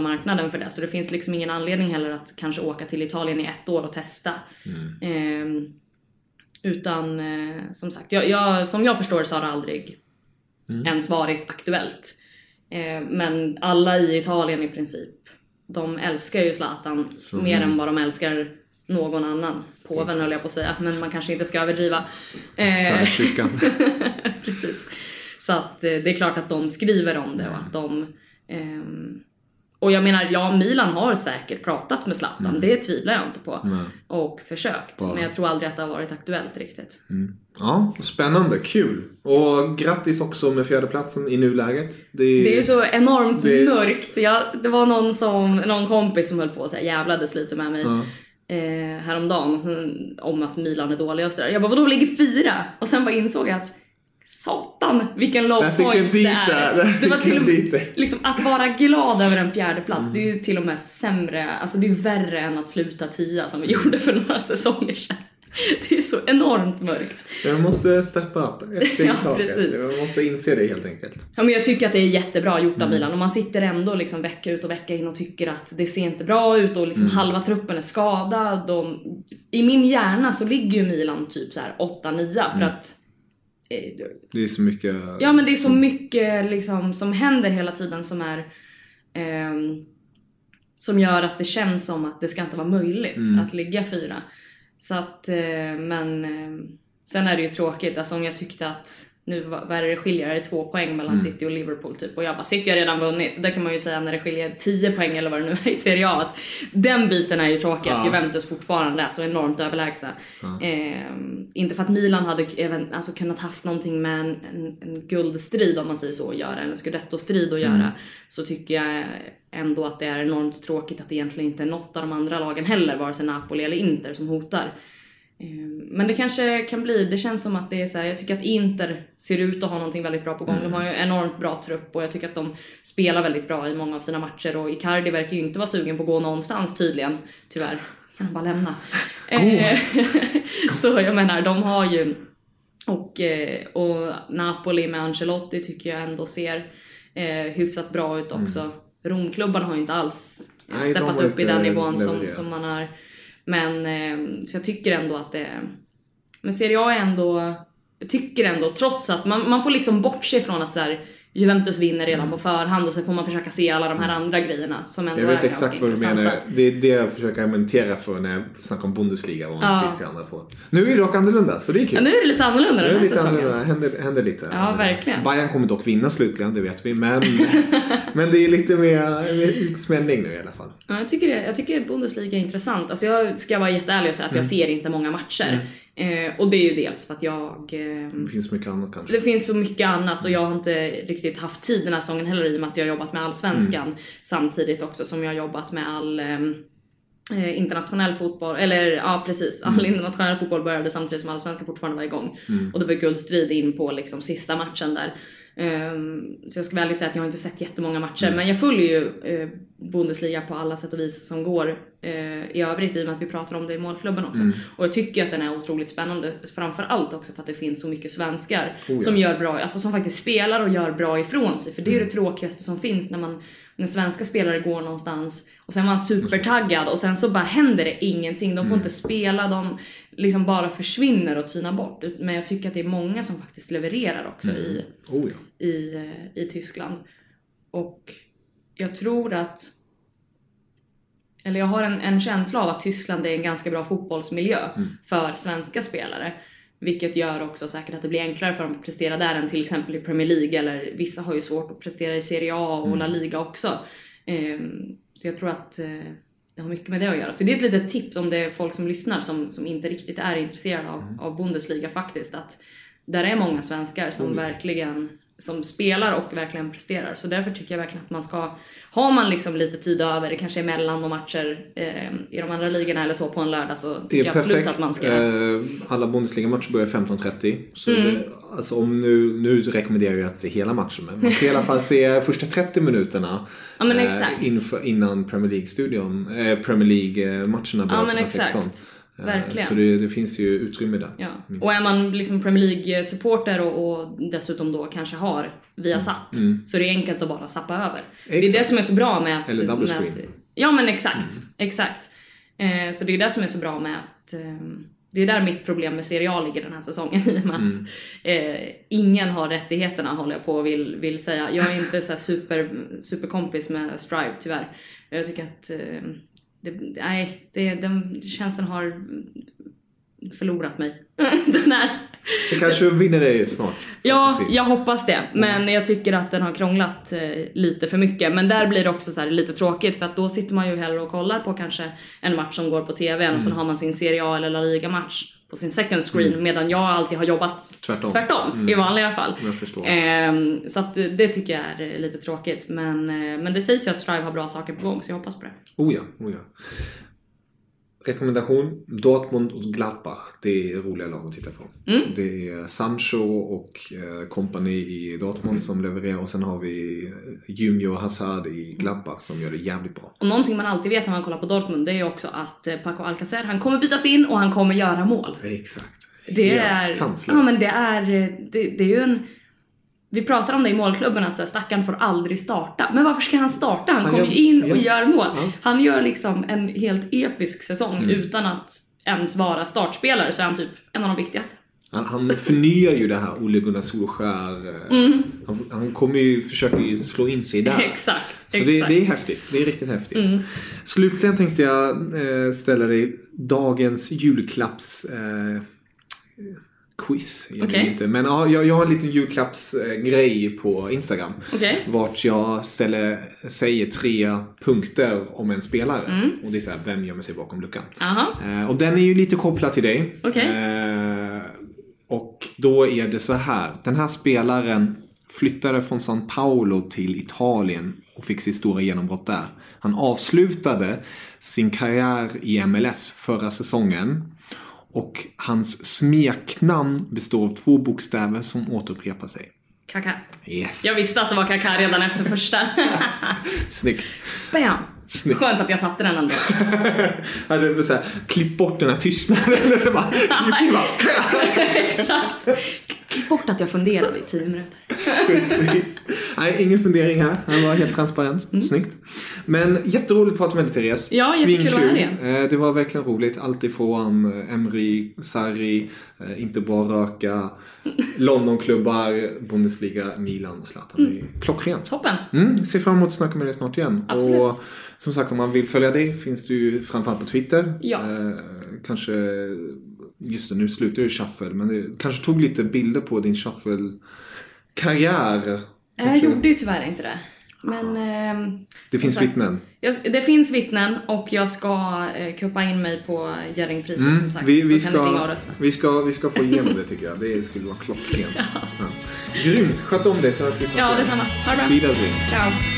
Speaker 2: Marknaden för det. Så det finns liksom ingen anledning heller att kanske åka till Italien i ett år och testa. Eh, utan eh, som sagt, jag, jag, som jag förstår så har det aldrig ens varit aktuellt. Eh, men alla i Italien i princip, de älskar ju Zlatan mer än vad de älskar någon annan. Påven höll jag på att säga, men man kanske inte ska överdriva.
Speaker 1: Svärdskyrkan.
Speaker 2: Precis. Så att eh, det är klart att de skriver om det och att de... ehm, och jag menar, ja Milan har säkert pratat med Zlatan, det tvivlar jag inte på. Och försökt. Men jag tror aldrig att det har varit aktuellt riktigt.
Speaker 1: Ja, spännande. Kul. Och grattis också med fjärdeplatsen i nuläget. Det är,
Speaker 2: Det är så enormt
Speaker 1: det-
Speaker 2: mörkt. Jag, det var någon, som, någon kompis som höll på och så här jävlades lite med mig
Speaker 1: Ja.
Speaker 2: eh, häromdagen och sen, om att Milan är dåliga och sådär. Jag bara vadå ligger fyra? Och sen bara insåg jag att Satan vilken low point det är.
Speaker 1: där.
Speaker 2: Det var till och med, liksom, att vara glad över en fjärde plats det är
Speaker 1: Mm.
Speaker 2: ju till och med sämre, alltså det är värre än att sluta tia som vi gjorde för några säsonger sedan. Det är så enormt mörkt.
Speaker 1: Man måste steppa upp ett steg i taget. Man måste inse det helt enkelt.
Speaker 2: Ja, men jag tycker att det är jättebra gjort
Speaker 1: Mm.
Speaker 2: av Milan och man sitter ändå liksom vecka ut och vecka in och tycker att det ser inte bra ut och liksom
Speaker 1: Mm.
Speaker 2: halva truppen är skadad. Och I min hjärna så ligger ju Milan typ så här 8-9 för
Speaker 1: Mm.
Speaker 2: att
Speaker 1: Det är så mycket...
Speaker 2: Ja men det är så mycket liksom som händer hela tiden som är ehm, som gör att det känns som att det ska inte vara möjligt
Speaker 1: Mm.
Speaker 2: att ligga fyra. Så att, eh, men eh, sen är det ju tråkigt, alltså om jag tyckte att nu vad är det skiljer? Är det två poäng mellan
Speaker 1: Mm.
Speaker 2: City och Liverpool typ? Och jag bara, City har redan vunnit. Det kan man ju säga när det skiljer 10 poäng eller vad det nu är i Serie A. Att den biten är ju tråkig, att
Speaker 1: Ja.
Speaker 2: Juventus fortfarande är så enormt överlägsna. Eh, inte för att Milan hade även, alltså, kunnat haft någonting med en, en, en guldstrid om man säger så att göra, en scudetto-strid att göra. Så tycker jag ändå att det är enormt tråkigt att det egentligen inte är något av de andra lagen heller, vare sig Napoli eller Inter, som hotar. Eh, Men det kanske kan bli, det känns som att det är så här, jag tycker att Inter ser ut att ha någonting väldigt bra på gång. De har ju enormt bra trupp och jag tycker att de spelar väldigt bra i många av sina matcher och Icardi verkar ju inte vara sugen på att gå någonstans tydligen, tyvärr. Kan han bara lämna? Eh, så jag menar, de har ju och, eh, och Napoli med Ancelotti tycker jag ändå ser eh, hyfsat bra ut också. Romklubbarna har ju inte alls
Speaker 1: Mm. Nej,
Speaker 2: steppat upp i den nivån som, som man har. Men ehm, så jag tycker ändå att det... Men Serie A är ändå... Jag tycker ändå, trots att man, man får liksom bortse från att så här, Juventus vinner redan
Speaker 1: Mm.
Speaker 2: på förhand och så får man försöka se alla de här andra grejerna som ändå
Speaker 1: Jag vet
Speaker 2: är
Speaker 1: exakt vad du menar. Det är det jag försöker argumentera för när jag snackar om Bundesliga och
Speaker 2: Ja.
Speaker 1: Christian får. Nu är det dock annorlunda, så det är kul.
Speaker 2: Ja, nu är det lite annorlunda
Speaker 1: är
Speaker 2: den här
Speaker 1: lite
Speaker 2: säsongen.
Speaker 1: annorlunda, händer, händer lite.
Speaker 2: Ja, verkligen.
Speaker 1: Bayern kommer dock vinna slutligen, det vet vi. Men, men det är lite mer spänning nu i alla fall.
Speaker 2: Ja, jag, tycker det, jag tycker Bundesliga är intressant. Alltså jag ska vara jätteärlig och säga att
Speaker 1: Mm.
Speaker 2: jag ser inte många matcher. Eh, och det är ju dels för att jag... Eh,
Speaker 1: Det finns mycket annat kanske.
Speaker 2: det finns så mycket annat och jag har inte riktigt haft tid den här säsongen heller i och med att jag har jobbat med allsvenskan
Speaker 1: Mm.
Speaker 2: samtidigt också som jag har jobbat med all ehm, eh, internationell fotboll. Eller ja precis, all
Speaker 1: Mm.
Speaker 2: internationell fotboll började samtidigt som allsvenskan fortfarande var igång. Och det var guldstrid in på liksom sista matchen där. Ehm, så jag ska väl säga att jag har inte sett jättemånga matcher men jag följer ju eh, Bundesliga på alla sätt och vis som går eh, i övrigt i och med att vi pratar om det i målklubben också. Och jag tycker att den är otroligt spännande framförallt också för att det finns så mycket svenskar som gör bra, alltså som faktiskt spelar och gör bra ifrån sig. För det är ju det tråkigaste som finns när man när svenska spelare går någonstans och sen är man supertaggad och sen så bara händer det ingenting. De får inte spela, de liksom bara försvinner och tynar bort. Men jag tycker att det är många som faktiskt levererar också i,
Speaker 1: Oh ja.
Speaker 2: i, eh, i Tyskland. Och jag tror att eller jag har en, en känsla av att Tyskland är en ganska bra fotbollsmiljö för svenska spelare. Vilket gör också säkert att det blir enklare för dem att prestera där än till exempel i Premier League eller vissa har ju svårt att prestera i Serie A och La Liga också. Ehm, så jag tror att eh, det har mycket med det att göra. Så det är ett litet tips om det är folk som lyssnar som, som inte riktigt är intresserade av, av Bundesliga faktiskt. Att där är många svenskar som verkligen som spelar och verkligen presterar. Så därför tycker jag verkligen att man ska, har man liksom lite tid över, det kanske är mellan de matcher eh, i de andra ligorna eller så på en lördag så tycker jag absolut
Speaker 1: perfekt.
Speaker 2: att man ska...
Speaker 1: Eh, Alla Bundesliga-matcher börjar 15.30. Så
Speaker 2: Mm.
Speaker 1: det, alltså om nu, nu rekommenderar jag att se hela matchen men man kan i alla fall se första 30 minuterna
Speaker 2: Ja,
Speaker 1: eh, inför, innan Premier League-studion, eh, Premier League-matcherna börjar
Speaker 2: Ja men
Speaker 1: klockan
Speaker 2: exakt.
Speaker 1: 16. Eh,
Speaker 2: Verkligen.
Speaker 1: Så det, det finns ju utrymme där.
Speaker 2: Ja. Och är man liksom Premier League-supporter och, och dessutom då kanske har Viasat så är det enkelt att bara zappa över. Det är det
Speaker 1: Mm. Exakt.
Speaker 2: som är så bra med att...
Speaker 1: Eller double screen.
Speaker 2: att ja men exakt, exakt. Eh, så det är det som är så bra med att eh, det är där mitt problem med Serie A ligger den här säsongen i och med att eh, ingen har rättigheterna håller jag på och vill, vill säga. Jag är inte så super, superkompis med Strive tyvärr. Jag tycker att eh, det, nej, det, den tjänsten har förlorat mig. den här.
Speaker 1: Det kanske vinner dig snart.
Speaker 2: Ja, jag hoppas det. Men jag tycker att den har krånglat eh, lite för mycket. Men där blir det också så lite tråkigt för att då sitter man ju hellre och kollar på kanske en match som går på TV och
Speaker 1: Mm.
Speaker 2: så har man sin Serie A eller La Liga-match på sin second screen medan jag alltid har jobbat
Speaker 1: Tvärtom.
Speaker 2: i vanliga fall. Ehm, så att det tycker jag är eh, lite tråkigt. Men, eh, men det sägs ju att Strive har bra saker på gång så jag hoppas på det.
Speaker 1: Oh ja, oh ja. Rekommendation. Dortmund och Gladbach. Det är roliga lag att titta på.
Speaker 2: Mm.
Speaker 1: Det är Sancho och eh, company i Dortmund som levererar och sen har vi eh, Junior Hazard i Gladbach som gör det jävligt bra.
Speaker 2: Och någonting man alltid vet när man kollar på Dortmund det är också att eh, Paco Alcacer han kommer bytas in och han kommer göra mål.
Speaker 1: Exakt.
Speaker 2: Det
Speaker 1: Helt
Speaker 2: är,
Speaker 1: sanslöst.
Speaker 2: ja, men det är, det, det är ju en... Vi pratar om det i målklubben att så här, stackaren får aldrig starta. Men varför ska han starta? Han,
Speaker 1: Han
Speaker 2: kommer ju in och
Speaker 1: ja.
Speaker 2: gör mål.
Speaker 1: Ja.
Speaker 2: Han gör liksom en helt episk säsong
Speaker 1: Mm.
Speaker 2: utan att ens vara startspelare så är han typ en av de viktigaste.
Speaker 1: Han, han förnyar ju det här Ole Gunnar Solskär. eh, Han, han kommer ju försöka ju slå in sig där.
Speaker 2: Mm. Exakt,
Speaker 1: Så
Speaker 2: exakt.
Speaker 1: det, det är häftigt. Det är riktigt häftigt. Slutligen tänkte jag eh, ställa dig dagens julklapps... Eh, quiz.
Speaker 2: Okej.
Speaker 1: Inte. Men ja, jag, jag har en liten julklappsgrej på Instagram.
Speaker 2: Okej.
Speaker 1: Vart jag ställer, säger tre punkter om en spelare.
Speaker 2: Mm.
Speaker 1: Och det är så här, vem gömmer sig bakom luckan? Eh, och den är ju lite kopplad till dig.
Speaker 2: Okej.
Speaker 1: Eh, och då är det så här. Den här spelaren flyttade från San Paolo till Italien och fick sitt stora genombrott där. Han avslutade sin karriär i MLS förra säsongen. Och hans smeknamn består av två bokstäver som återupprepar sig.
Speaker 2: Kaka.
Speaker 1: Yes.
Speaker 2: Jag visste att det var Kaka redan efter första.
Speaker 1: Snyggt.
Speaker 2: Bam!
Speaker 1: Snyggt.
Speaker 2: Skönt att jag satte den ändå.
Speaker 1: Hade du så här, klipp bort den här tystnaden.
Speaker 2: Exakt. Klipp bort att jag funderade i tio minuter.
Speaker 1: Precis. Nej, ingen fundering här. Han var helt transparent. Snyggt. Men jätteroligt att prata med dig Therese.
Speaker 2: Mm. Ja, jättekul att vara här igen.
Speaker 1: Eh, Det var verkligen roligt. Alltifrån eh, Emery, Sarri, eh, inte bara röka, Londonklubbar, Bundesliga, Milan och Zlatan. Är klockrent.
Speaker 2: Toppen.
Speaker 1: Mm, ser fram emot att snacka med dig snart igen.
Speaker 2: Absolut.
Speaker 1: Och som sagt, om man vill följa dig finns du ju framförallt på Twitter.
Speaker 2: Ja.
Speaker 1: Eh, kanske, just det, nu slutar ju shuffle, men det kanske tog lite bilder på din shuffle-karriär.
Speaker 2: Jag
Speaker 1: Kanske-
Speaker 2: gjorde ju tyvärr inte det. Men... ehm,
Speaker 1: Det finns
Speaker 2: sagt,
Speaker 1: vittnen.
Speaker 2: Jag, det finns vittnen och jag ska eh, kuppa in mig på Jerringpriset som sagt.
Speaker 1: Mm, Vi, vi,
Speaker 2: så kan ni ringa och
Speaker 1: ska,
Speaker 2: rösta.
Speaker 1: vi, ska, vi ska få igenom det tycker jag. Det skulle vara klockrent. ja. Grymt! Sköt om dig så hörs vi snart
Speaker 2: Ja, detsamma. Ha det bra. Ciao.